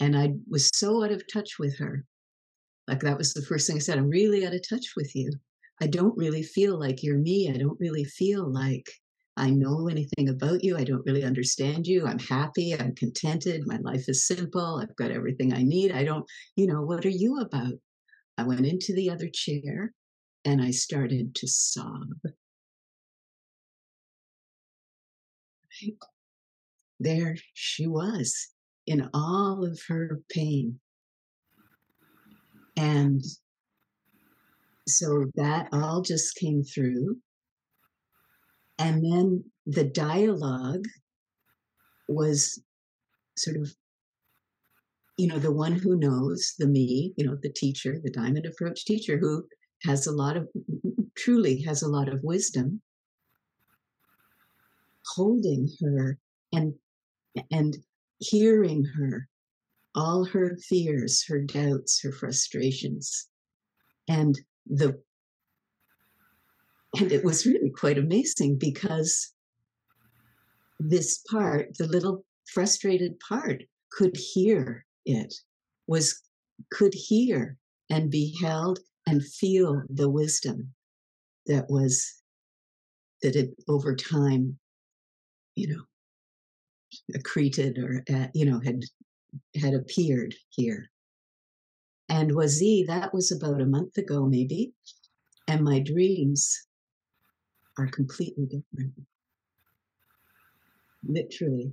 And I was so out of touch with her. Like that was the first thing I said. I'm really out of touch with you. I don't really feel like you're me. I don't really feel like I know anything about you. I don't really understand you. I'm happy. I'm contented. My life is simple. I've got everything I need. I don't, you know, what are you about? I went into the other chair and I started to sob. There she was in all of her pain. And so that all just came through. And then the dialogue was sort of, you know, the one who knows, the me, you know, the teacher, the diamond approach teacher who has a lot of, truly has a lot of wisdom, holding her and and hearing her all her fears her doubts her frustrations and the and it was really quite amazing because this part the little frustrated part could hear it was could hear and be held and feel the wisdom that was that had over time you know accreted or uh, you know had had appeared here. And Wazee that was about a month ago maybe and my dreams are completely different. Literally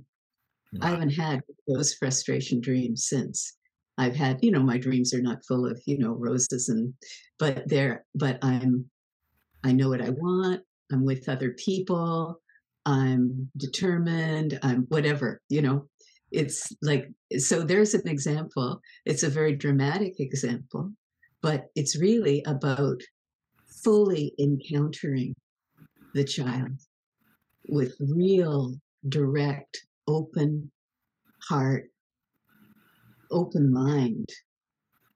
i haven't had those frustration dreams since i've had you know my dreams are not full of you know roses and but they're but i'm i know what i want i'm with other people I'm determined, I'm whatever, you know. It's like, so there's an example. It's a very dramatic example, but it's really about fully encountering the child with real, direct, open heart, open mind,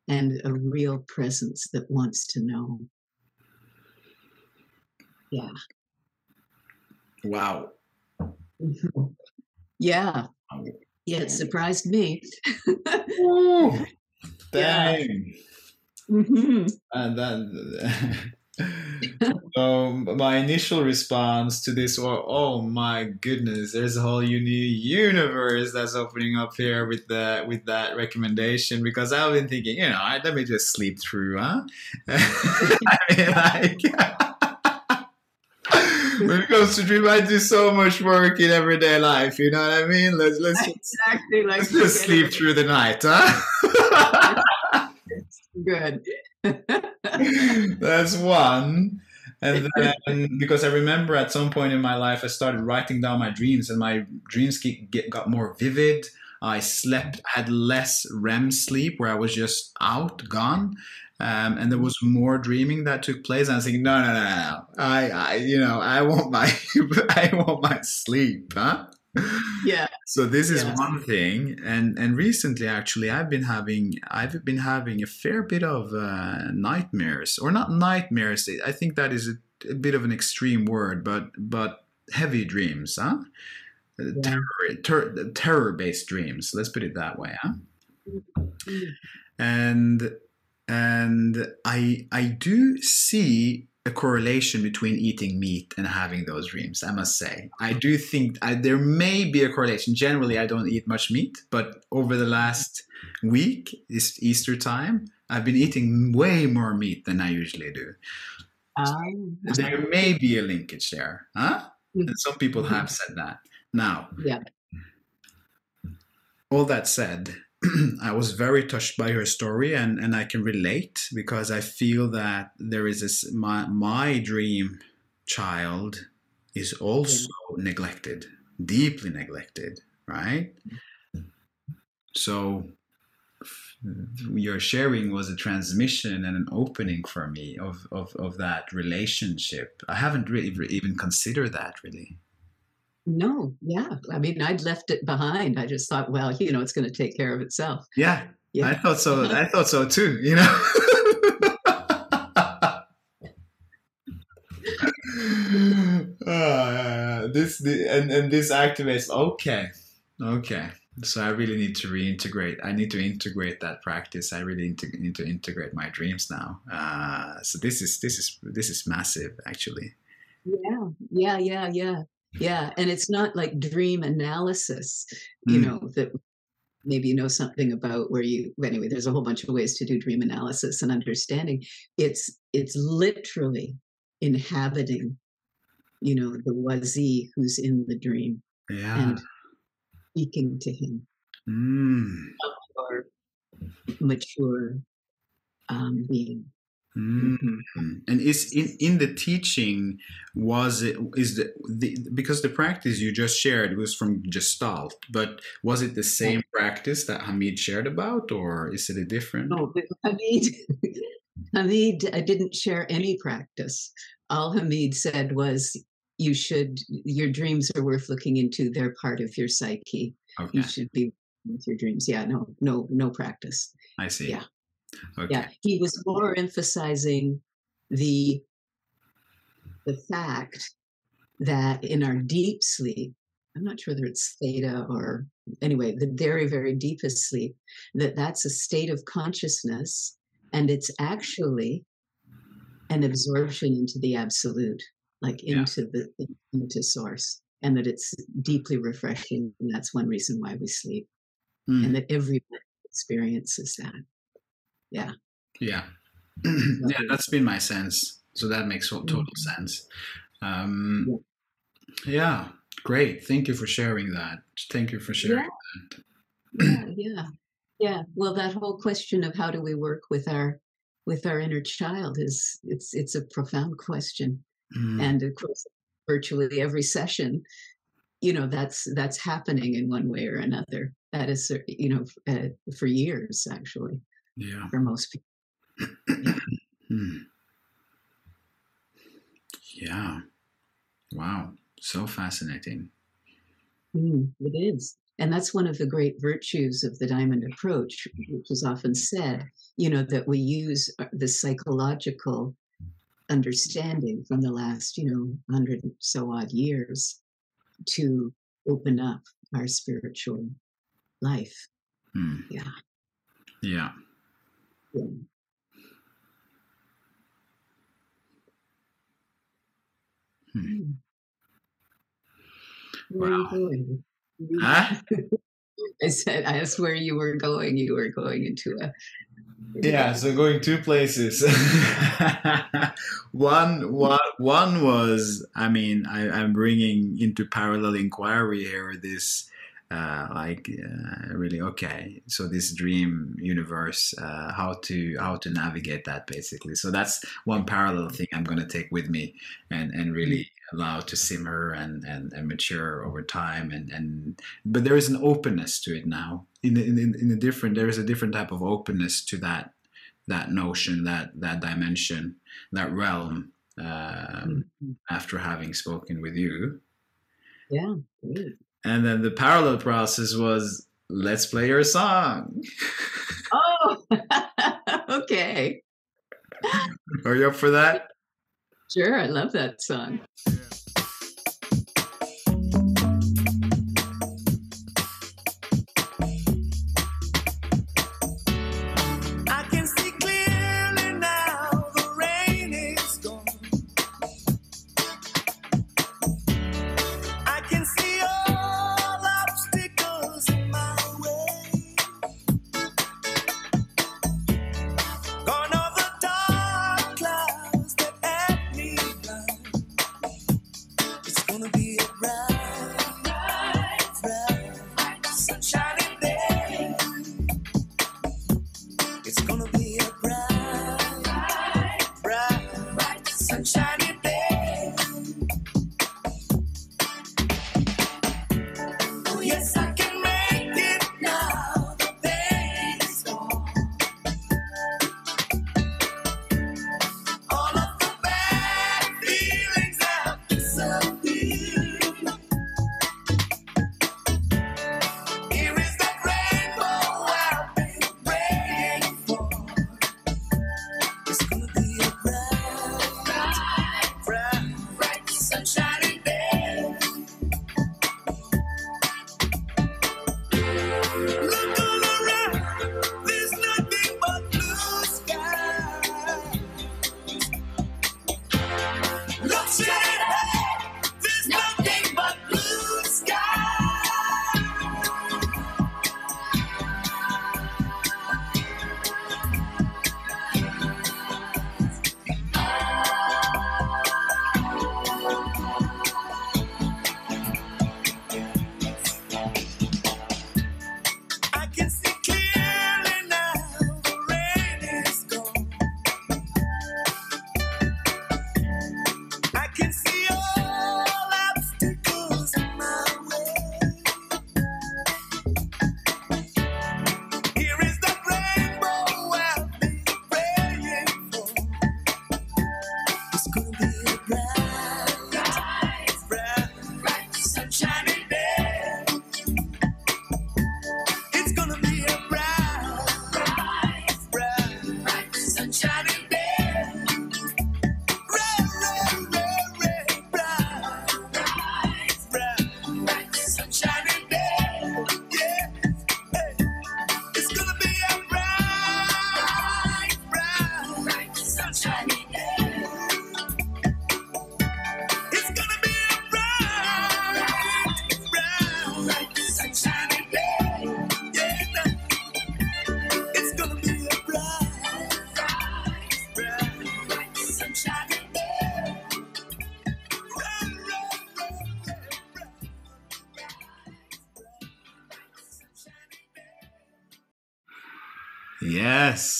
and a real presence that wants to know. Yeah. Wow. Yeah. Yeah, it surprised me. Ooh, dang. Yeah. Mm-hmm. And then so um, my initial response to this was, oh my goodness, there's a whole new universe that's opening up here with the with that recommendation because I've been thinking, you know, let me just sleep through, huh? I mean, like when it comes to dream, I do so much work in everyday life. You know what I mean? Let's let's exactly like let's just sleep through the night, huh? Good. That's one. And then, because I remember at some point in my life, I started writing down my dreams, and my dreams get, got more vivid. I slept, had less REM sleep, where I was just out, gone, um, and there was more dreaming that took place. And I was thinking, no, no, no, no, I, I, you know, I want my, I want my sleep, huh? Yeah. So this is yeah. one thing, and and recently actually I've been having I've been having a fair bit of uh, nightmares, or not nightmares. I think that is a, a, bit of an extreme word, but but heavy dreams, huh? Yeah. Terror, ter- terror-based dreams. Let's put it that way, huh? Mm-hmm. And and I I do see a correlation between eating meat and having those dreams. I must say, I do think I, there may be a correlation. Generally, I don't eat much meat, but over the last week, this Easter time, I've been eating way more meat than I usually do. Um, there may be a linkage there, huh? Mm-hmm. And some people have said that. Now, yeah. All that said, I was very touched by her story, and, and I can relate because I feel that there is this my my dream child is also neglected, deeply neglected, right? So your sharing was a transmission and an opening for me of, of, of that relationship. I haven't really even considered that really. No, yeah. I mean, I'd left it behind. I just thought, well, you know, it's going to take care of itself. Yeah, yeah. I thought so. I thought so too. You know. uh, this the, and and this activates. Okay, okay. So I really need to reintegrate. I need to integrate that practice. I really need to, need to integrate my dreams now. Uh, so this is this is this is massive, actually. Yeah, yeah, yeah, yeah, yeah. And it's not like dream analysis, you mm. know, that maybe you know something about where you anyway there's a whole bunch of ways to do dream analysis and understanding it's it's literally inhabiting you know the Wazee who's in the dream yeah and speaking to him mm. or mature um, being Mm-hmm. And is in, in the teaching was it is the, the because the practice you just shared was from Gestalt, but was it the same practice that Hameed shared about, or is it a different? No, Hameed Hameed I didn't share any practice. All Hameed said was you should your dreams are worth looking into. They're part of your psyche. Okay. You should be with your dreams. Yeah, no, no, no practice. I see. Yeah. Okay. Yeah, he was more emphasizing the the fact that in our deep sleep, I'm not sure whether it's theta or anyway, the very very deepest sleep, that that's a state of consciousness, and it's actually an absorption into the absolute, like into yeah. the into source, and that it's deeply refreshing, and that's one reason why we sleep, mm. and that everyone experiences that. Yeah. Yeah. yeah, that's been my sense. So that makes total mm-hmm. sense. Um, yeah. yeah. great. Thank you for sharing that. Thank you for sharing yeah. that. yeah, yeah, yeah. Well, that whole question of how do we work with our with our inner child is it's it's a profound question, mm. and of course, virtually every session, you know, that's that's happening in one way or another. That is, you know, uh, for years actually yeah. for most people. Yeah. hmm. yeah. Wow. So fascinating. Mm, it is. And that's one of the great virtues of the diamond approach, which is often said, you know, that we use uh, the psychological understanding from the last, you know, hundred so odd years to open up our spiritual life. Mm. Yeah. Yeah. Yeah. Hmm. Where wow. are you going? Huh? I said, I asked where you were going. You were going into a. Yeah, so going two places. one, one, one was, I mean, I, I'm bringing into parallel inquiry here this uh, like uh, really okay so this dream universe uh, how to how to navigate that basically so that's one parallel thing i'm going to take with me and and really mm. allow to simmer and, and, and mature over time and, and but there is an openness to it now in, in, in a different there is a different type of openness to that that notion that that dimension that realm um, mm-hmm. after having spoken with you yeah great and then the parallel process was let's play your song. oh, okay. Are you up for that? Sure, I love that song. gonna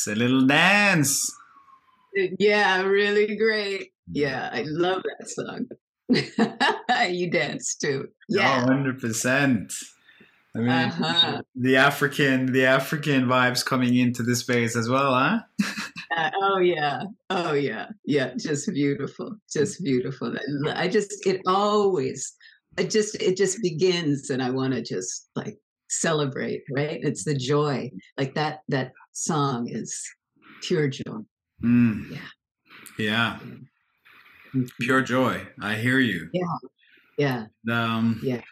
a little dance. Yeah, really great. Yeah, I love that song. you dance too. Yeah. Oh, 100%. I mean, Uh-huh. the African, the African vibes coming into the space as well, huh? Uh, oh yeah. Oh yeah. Yeah. Just beautiful. Just beautiful. I- I just it always it just it just begins and I want to just like celebrate, right? It's the joy. Like that that song is pure joy. Mm. Yeah. Yeah, pure joy. I hear you. Yeah. Um, Yeah.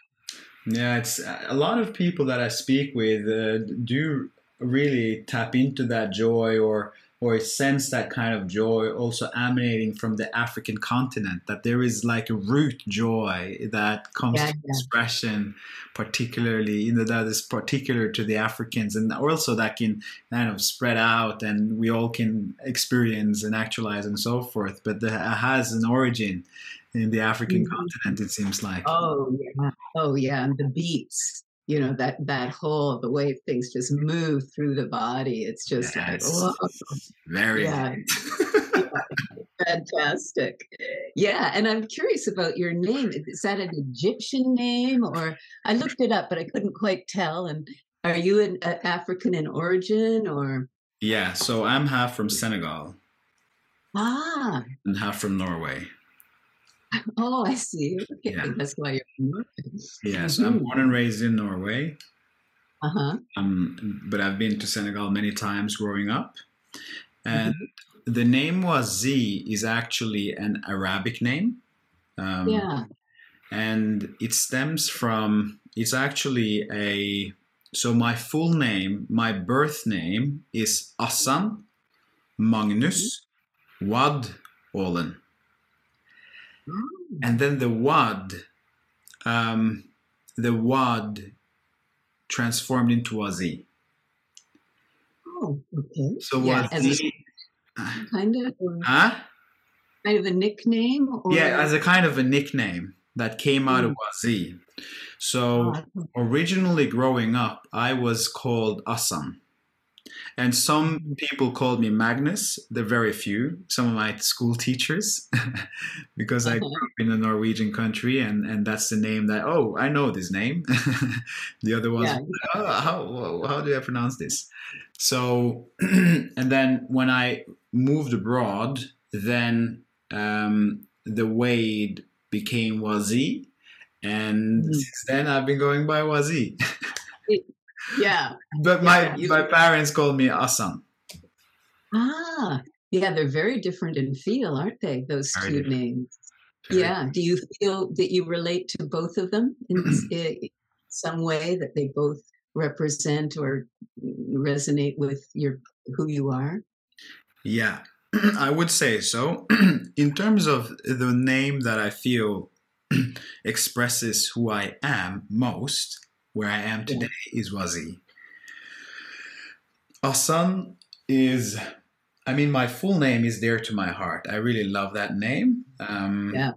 Yeah, it's a lot of people that I speak with uh, do really tap into that joy or or sense that kind of joy also emanating from the African continent. That there is like a root joy that comes Yeah, to yeah. expression, particularly you know that is particular to the Africans, and also that can kind of spread out, and we all can experience and actualize and so forth. But that has an origin in the African Mhm. continent. It seems like. Oh yeah. Oh yeah. And the beats, you know, that that whole the way things just move through the body. It's just like Yes. whoa. Very. Yeah. Fantastic. Yeah, and I'm curious about your name. Is that an Egyptian name or I looked it up but I couldn't quite tell and are you an uh, African in origin or yeah, so I'm half from Senegal ah and half from Norway. oh I see okay Yeah. that's why you're American. Yeah, so I'm born and raised in Norway, uh-huh um, but I've been to Senegal many times growing up. And the name Wazee is actually an Arabic name. Um, yeah and it stems from it's actually a so my full name my birth name is Assan Magnus Wad Olen and then the Wad um, the Wad transformed into Wazee. Oh okay. So yeah as a kind of or huh? kind of a nickname or yeah as a kind of a nickname that came out of Wazee. So Oh, originally growing up, I was called Assam. And some people called me Magnus, the very few, some of my school teachers, because I grew up in a Norwegian country and, and that's the name that, oh, I know this name. the other ones, Yeah. oh, how, how do I pronounce this? So, and then when I moved abroad, then um, the Wade became Wazee. And Mhm. since then, I've been going by Wazee. yeah But my Yeah, my parents called me Asan. Ah, yeah, they're very different in feel, aren't they? Those Very two different. names. Very- Yeah. Do you feel that you relate to both of them in s- i- some way that they both represent or resonate with your who you are? Yeah, I would say so. In terms of the name that I feel expresses who I am most, where I am today, is Wazee. Asan is, I mean, my full name is dear to my heart. I really love that name. Um, Yeah.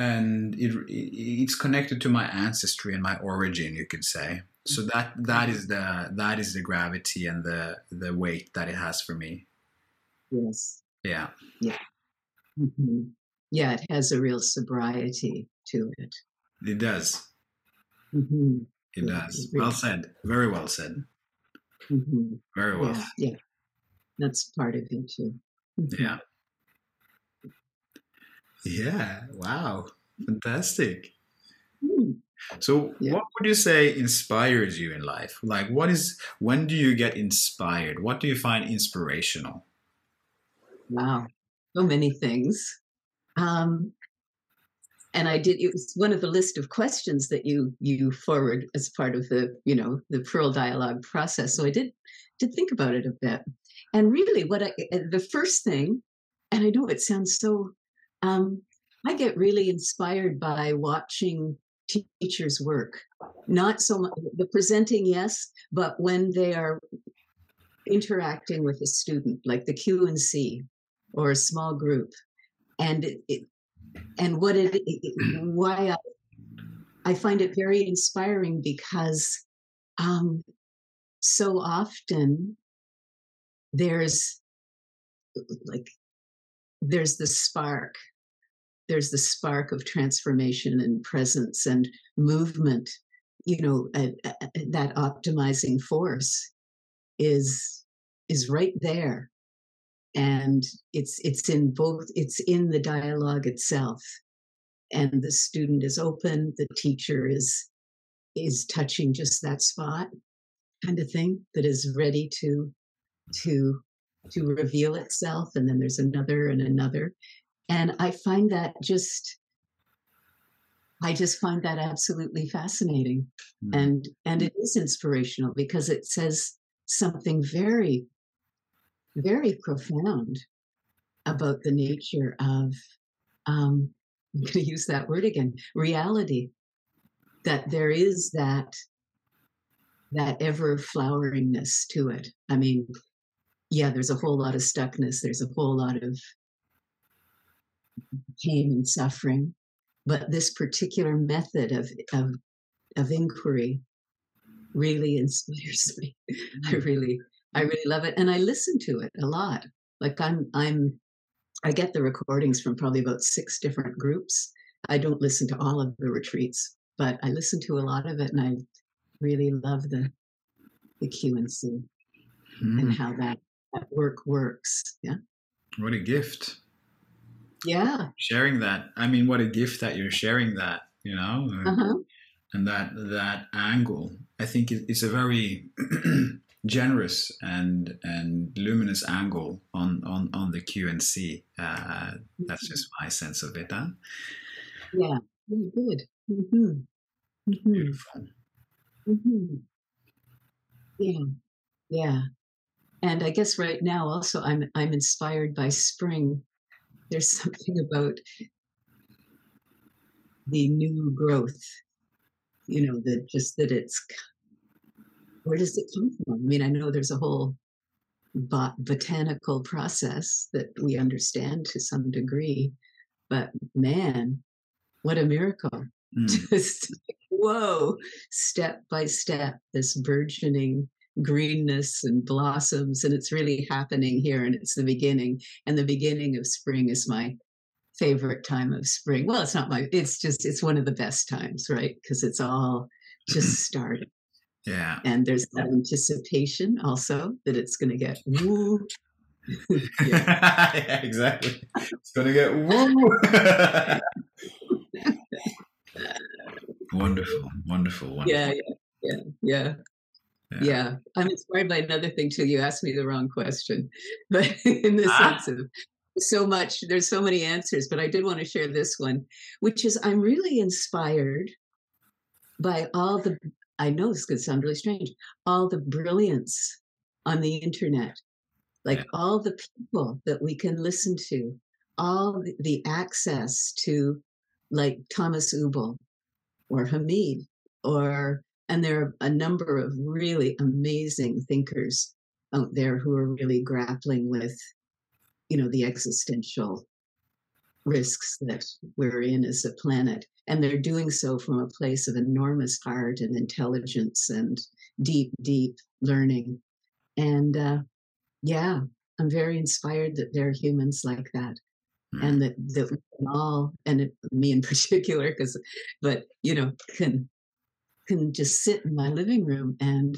And it, it it's connected to my ancestry and my origin, you could say. So that that is the that is the gravity and the the weight that it has for me. Yes. Yeah. hmm Yeah, it has a real sobriety to it. It does. Hmm It does. Well said. Very well said. hmm Very well. Yeah, yeah. That's part of it too. Mhm. Yeah. Yeah. Wow. Fantastic. Hmm. So, Yeah. what would you say inspires you in life? Like, what is, when do you get inspired? What do you find inspirational? Wow, so many things. Um, and I did. It was one of the list of questions that you you forward as part of the you know the Pearl dialogue process. So I did did think about it a bit. And really, what I uh, the first thing, and I know it sounds so, um, I get really inspired by watching teachers work. Not so much the presenting, yes, but when they are interacting with a student, like the Q and C or a small group, and it, it and what it, it- why I, I find it very inspiring because um, so often there's like there's the spark there's the spark of transformation and presence and movement you know uh, uh, that optimizing force is is right there and it's it's in both it's in the dialogue itself. And the student is open the teacher is is touching just that spot kind of thing that is ready to to to reveal itself and then there's another and another. And i find that just i just find that absolutely fascinating. Hmm. and and it is inspirational because it says something very very profound about the nature of um i'm going to use that word again reality. That there is that that ever floweringness to it. I mean yeah there's a whole lot of stuckness there's a whole lot of pain and suffering but this particular method of of of inquiry really inspires me. I really i really love it and i listen to it a lot like i'm i'm i get the recordings from probably about six different groups i don't listen to all of the retreats but i listen to a lot of it and i really love the the q and c Hmm. and how that that work works yeah What a gift. yeah Sharing that. I mean, what a gift that you're sharing that, you know? Uh, uh-huh. and that that angle i think it's a very generous and and luminous angle on on on the q and c. Uh, that's just my sense of it huh? yeah. Really good. Hmm hmm beautiful. Hmm yeah. Yeah. And i guess right now also i'm i'm inspired by spring. There's something about the new growth you know that just that it's where does it come from? I mean i know there's a whole bot- botanical process that we understand to some degree but man what a miracle. Mm. just whoa step by step this burgeoning greenness and blossoms and it's really happening here and it's the beginning and the beginning of spring is my favorite time of spring. Well it's not my it's just it's one of the best times right? Because it's all just started yeah and there's that anticipation also that it's going to get woo yeah. yeah exactly it's gonna get woo wonderful wonderful wonderful yeah yeah yeah yeah Yeah. yeah i'm inspired by another thing too you asked me the wrong question but in the Ah. sense of so much there's so many answers but i did want to share this one which is i'm really inspired by all the i know this could sound really strange all the brilliance on the internet like Yeah. all the people that we can listen to all the, the access to like Thomas Hübl or Hameed or and there are a number of really amazing thinkers out there who are really grappling with you know the existential risks that we're in as a planet and they're doing so from a place of enormous heart and intelligence and deep deep learning and uh, yeah i'm very inspired that there are humans like that Mm. and that that we can all and it, me in particular because but you know can can just sit in my living room and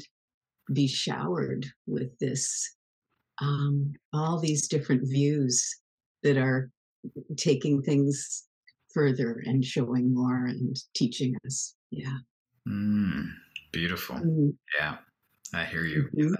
be showered with this um all these different views that are taking things further and showing more and teaching us. Yeah. Mm, beautiful. Mm, Yeah, I hear you. mhm.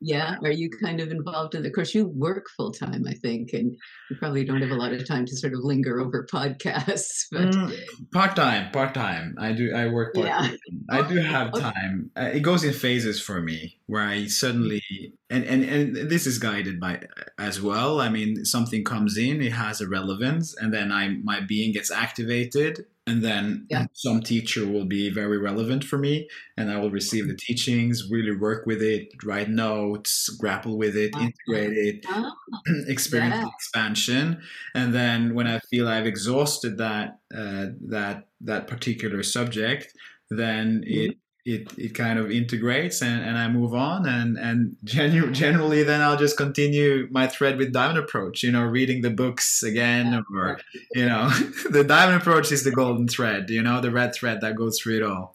Yeah. Are you kind of involved in? Of course, you work full time, I think, and you probably don't have a lot of time to sort of linger over podcasts. But Mm, part time, part time. I do. I work part yeah, I do have time. Uh, it goes in phases for me, where I suddenly and and and this is guided by as well. I mean, something comes in, it has a relevance, and then I my being gets activated, and then Yeah. some teacher will be very relevant for me, and I will receive the teachings, really work with it, write notes, grapple with it, Uh-huh. integrate it, Ah, experience Yeah. the expansion and then when i feel i've exhausted that uh, that that particular subject then it it, it kind of integrates and, and I move on and and genu- generally then I'll just continue my thread with diamond approach you know reading the books again or you know the diamond approach is the golden thread you know the red thread that goes through it all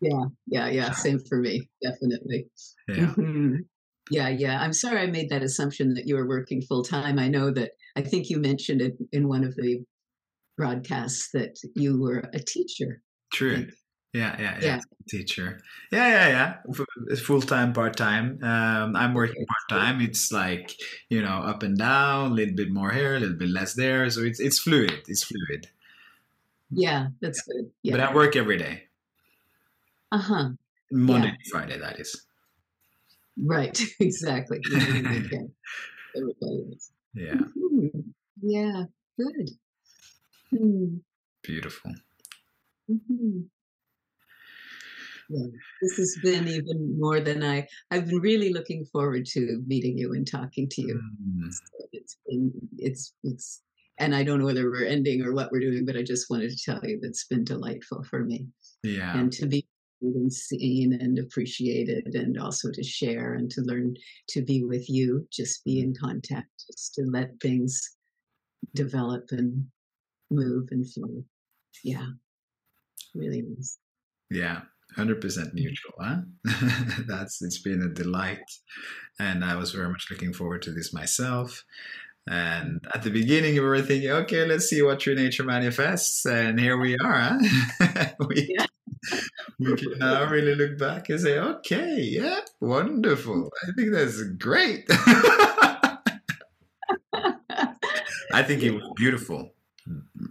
yeah, yeah. Yeah same for me, definitely. yeah Mhm. Yeah, yeah. I'm sorry I made that assumption that you were working full time. I know that I think you mentioned it in one of the broadcasts that you were a teacher. True. Yeah, yeah, yeah. Yeah. Teacher. Yeah, yeah, yeah. Full time, part time. Um, I'm working part time. It's like you know, up and down, a little bit more here, a little bit less there. So it's it's fluid. It's fluid. Yeah, that's good. But Yeah. I work every day, Uh huh. Monday Yeah. to Friday. That is. Right. Exactly. You know, you can. Everybody is. Yeah. Mhm. Yeah. Good. Hmm. Beautiful. Mhm. Yeah, this has been even more than I. I've been really looking forward to meeting you and talking to you. Mm, So It's been, it's, it's, and I don't know whether we're ending or what we're doing, but I just wanted to tell you that it's been delightful for me yeah. and to be and seen and appreciated and also to share and to learn to be with you, just be in contact, just to let things develop and move and flow. Yeah, really nice. Yeah, hundred percent neutral, huh? That's it's been a delight, and I was very much looking forward to this myself. And at the beginning, we were thinking, okay, let's see what true nature manifests, and here we are. Huh? we, Yeah. we can now really look back and say, okay, yeah, wonderful. I think that's great. I think it was beautiful,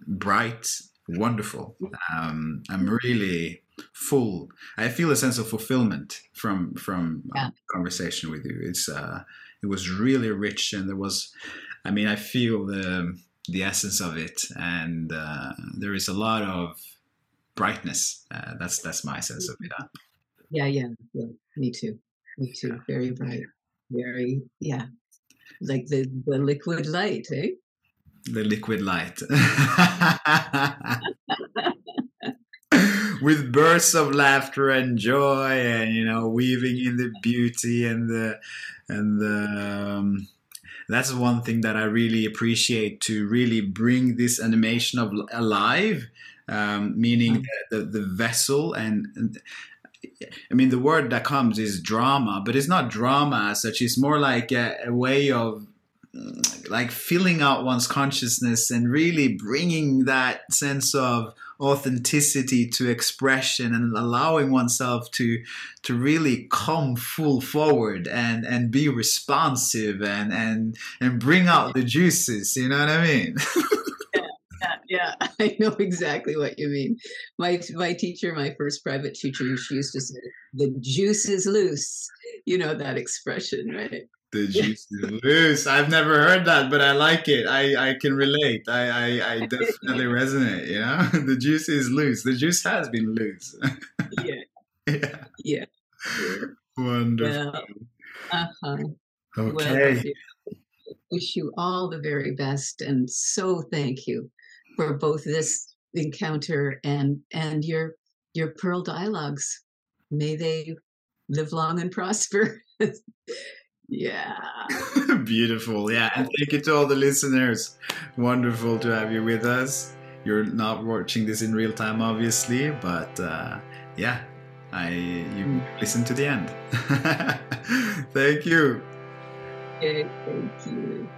bright, wonderful. Um, I'm really full. I feel a sense of fulfillment from from uh, Yeah. conversation with you. It's uh, it was really rich, and there was, I mean, I feel the the essence of it, and uh, there is a lot of brightness. Uh, that's that's my sense of it. Yeah, yeah, yeah. Me too. Me too. Very bright. Very, yeah. Like the, the liquid light, eh? The liquid light. With bursts of laughter and joy, and you know, weaving in the beauty and the and the. Um, that's one thing that I really appreciate to really bring this animation of alive, um, meaning the, the vessel and, and I mean the word that comes is drama, but it's not drama as such. It's more like a, a way of mm, like filling out one's consciousness and really bringing that sense of authenticity to expression and allowing oneself to to really come full forward and and be responsive and and and bring out the juices you know what i mean Yeah, I know exactly what you mean. My my teacher, my first private teacher, she used to say, "The juice is loose." You know that expression, right? The juice is loose. I've never heard that but i like it. I i can relate. I i, I definitely resonate you know? The juice is loose. The juice has been loose. Yeah, yeah. Yeah. wonderful. Well, uh-huh. okay. Well, wish you all the very best, and so thank you for both this encounter and and your your pearl dialogues. May they live long and prosper. Yeah. Beautiful. Yeah. And thank you to all the listeners. Wonderful to have you with us. You're not watching this in real time, obviously, but uh, yeah, I you listen to the end. thank you. Okay, thank you.